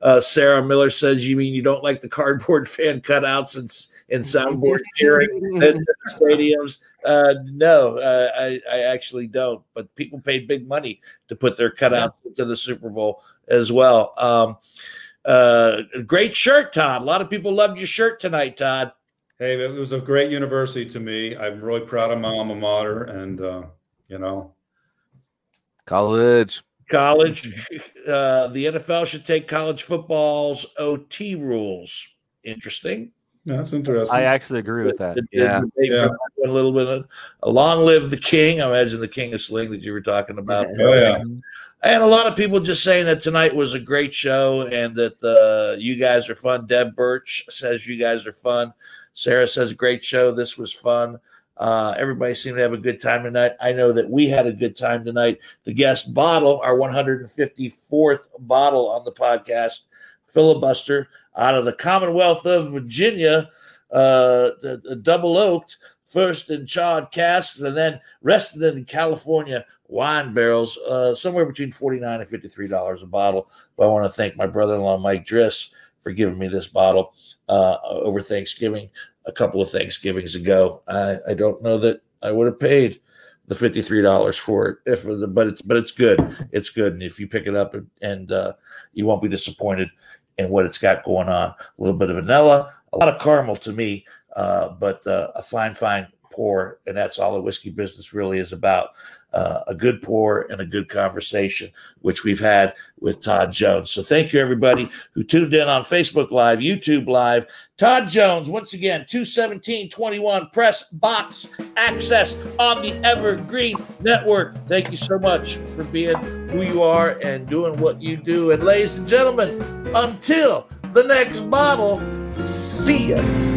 A: uh, Sarah Miller says, "You mean you don't like the cardboard fan cutouts and and soundboard cheering at stadiums?" Uh, no, uh, I, I actually don't. But people paid big money to put their cutouts into the Super Bowl as well. Um, uh, great shirt, Todd. A lot of people loved your shirt tonight, Todd.
E: Hey, it was a great university to me. I'm really proud of my alma mater, and uh, you know,
B: College.
A: College, uh, the NFL should take college football's OT rules. Interesting.
E: yeah, that's interesting.
D: I actually agree with that.
A: The- the
B: Yeah.
A: debate
E: Yeah.
A: for that one A little bit. Of, a long live the king. I imagine the king of sling that you were talking about.
E: oh yeah,
A: And a lot of people just saying that tonight was a great show and that uh, you guys are fun. Deb Birch says you guys are fun. Sarah says great show. This was fun. Uh, everybody seemed to have a good time tonight. I know that we had a good time tonight. The guest bottle, our 154th bottle on the podcast, filibuster out of the Commonwealth of Virginia, uh, the, the double oaked, first in charred casks, and then rested in California wine barrels, uh, somewhere between forty-nine and fifty-three dollars a bottle. But I want to thank my brother-in-law Mike Driss for giving me this bottle uh, over Thanksgiving, a couple of Thanksgivings ago. I, I don't know that I would have paid the fifty-three dollars for it, if but it's but it's good. It's good, and if you pick it up and, and uh, you won't be disappointed in what it's got going on. A little bit of vanilla, a lot of caramel to me, uh, but uh, a fine, fine pour, and that's all the whiskey business really is about. Uh, a good pour and a good conversation, which we've had with Todd Jones. So thank you, everybody who tuned in on Facebook Live, YouTube Live. Todd Jones, once again, 21721 Press Box Access on the Evergreen Network. Thank you so much for being who you are and doing what you do. And ladies and gentlemen, until the next bottle, see ya.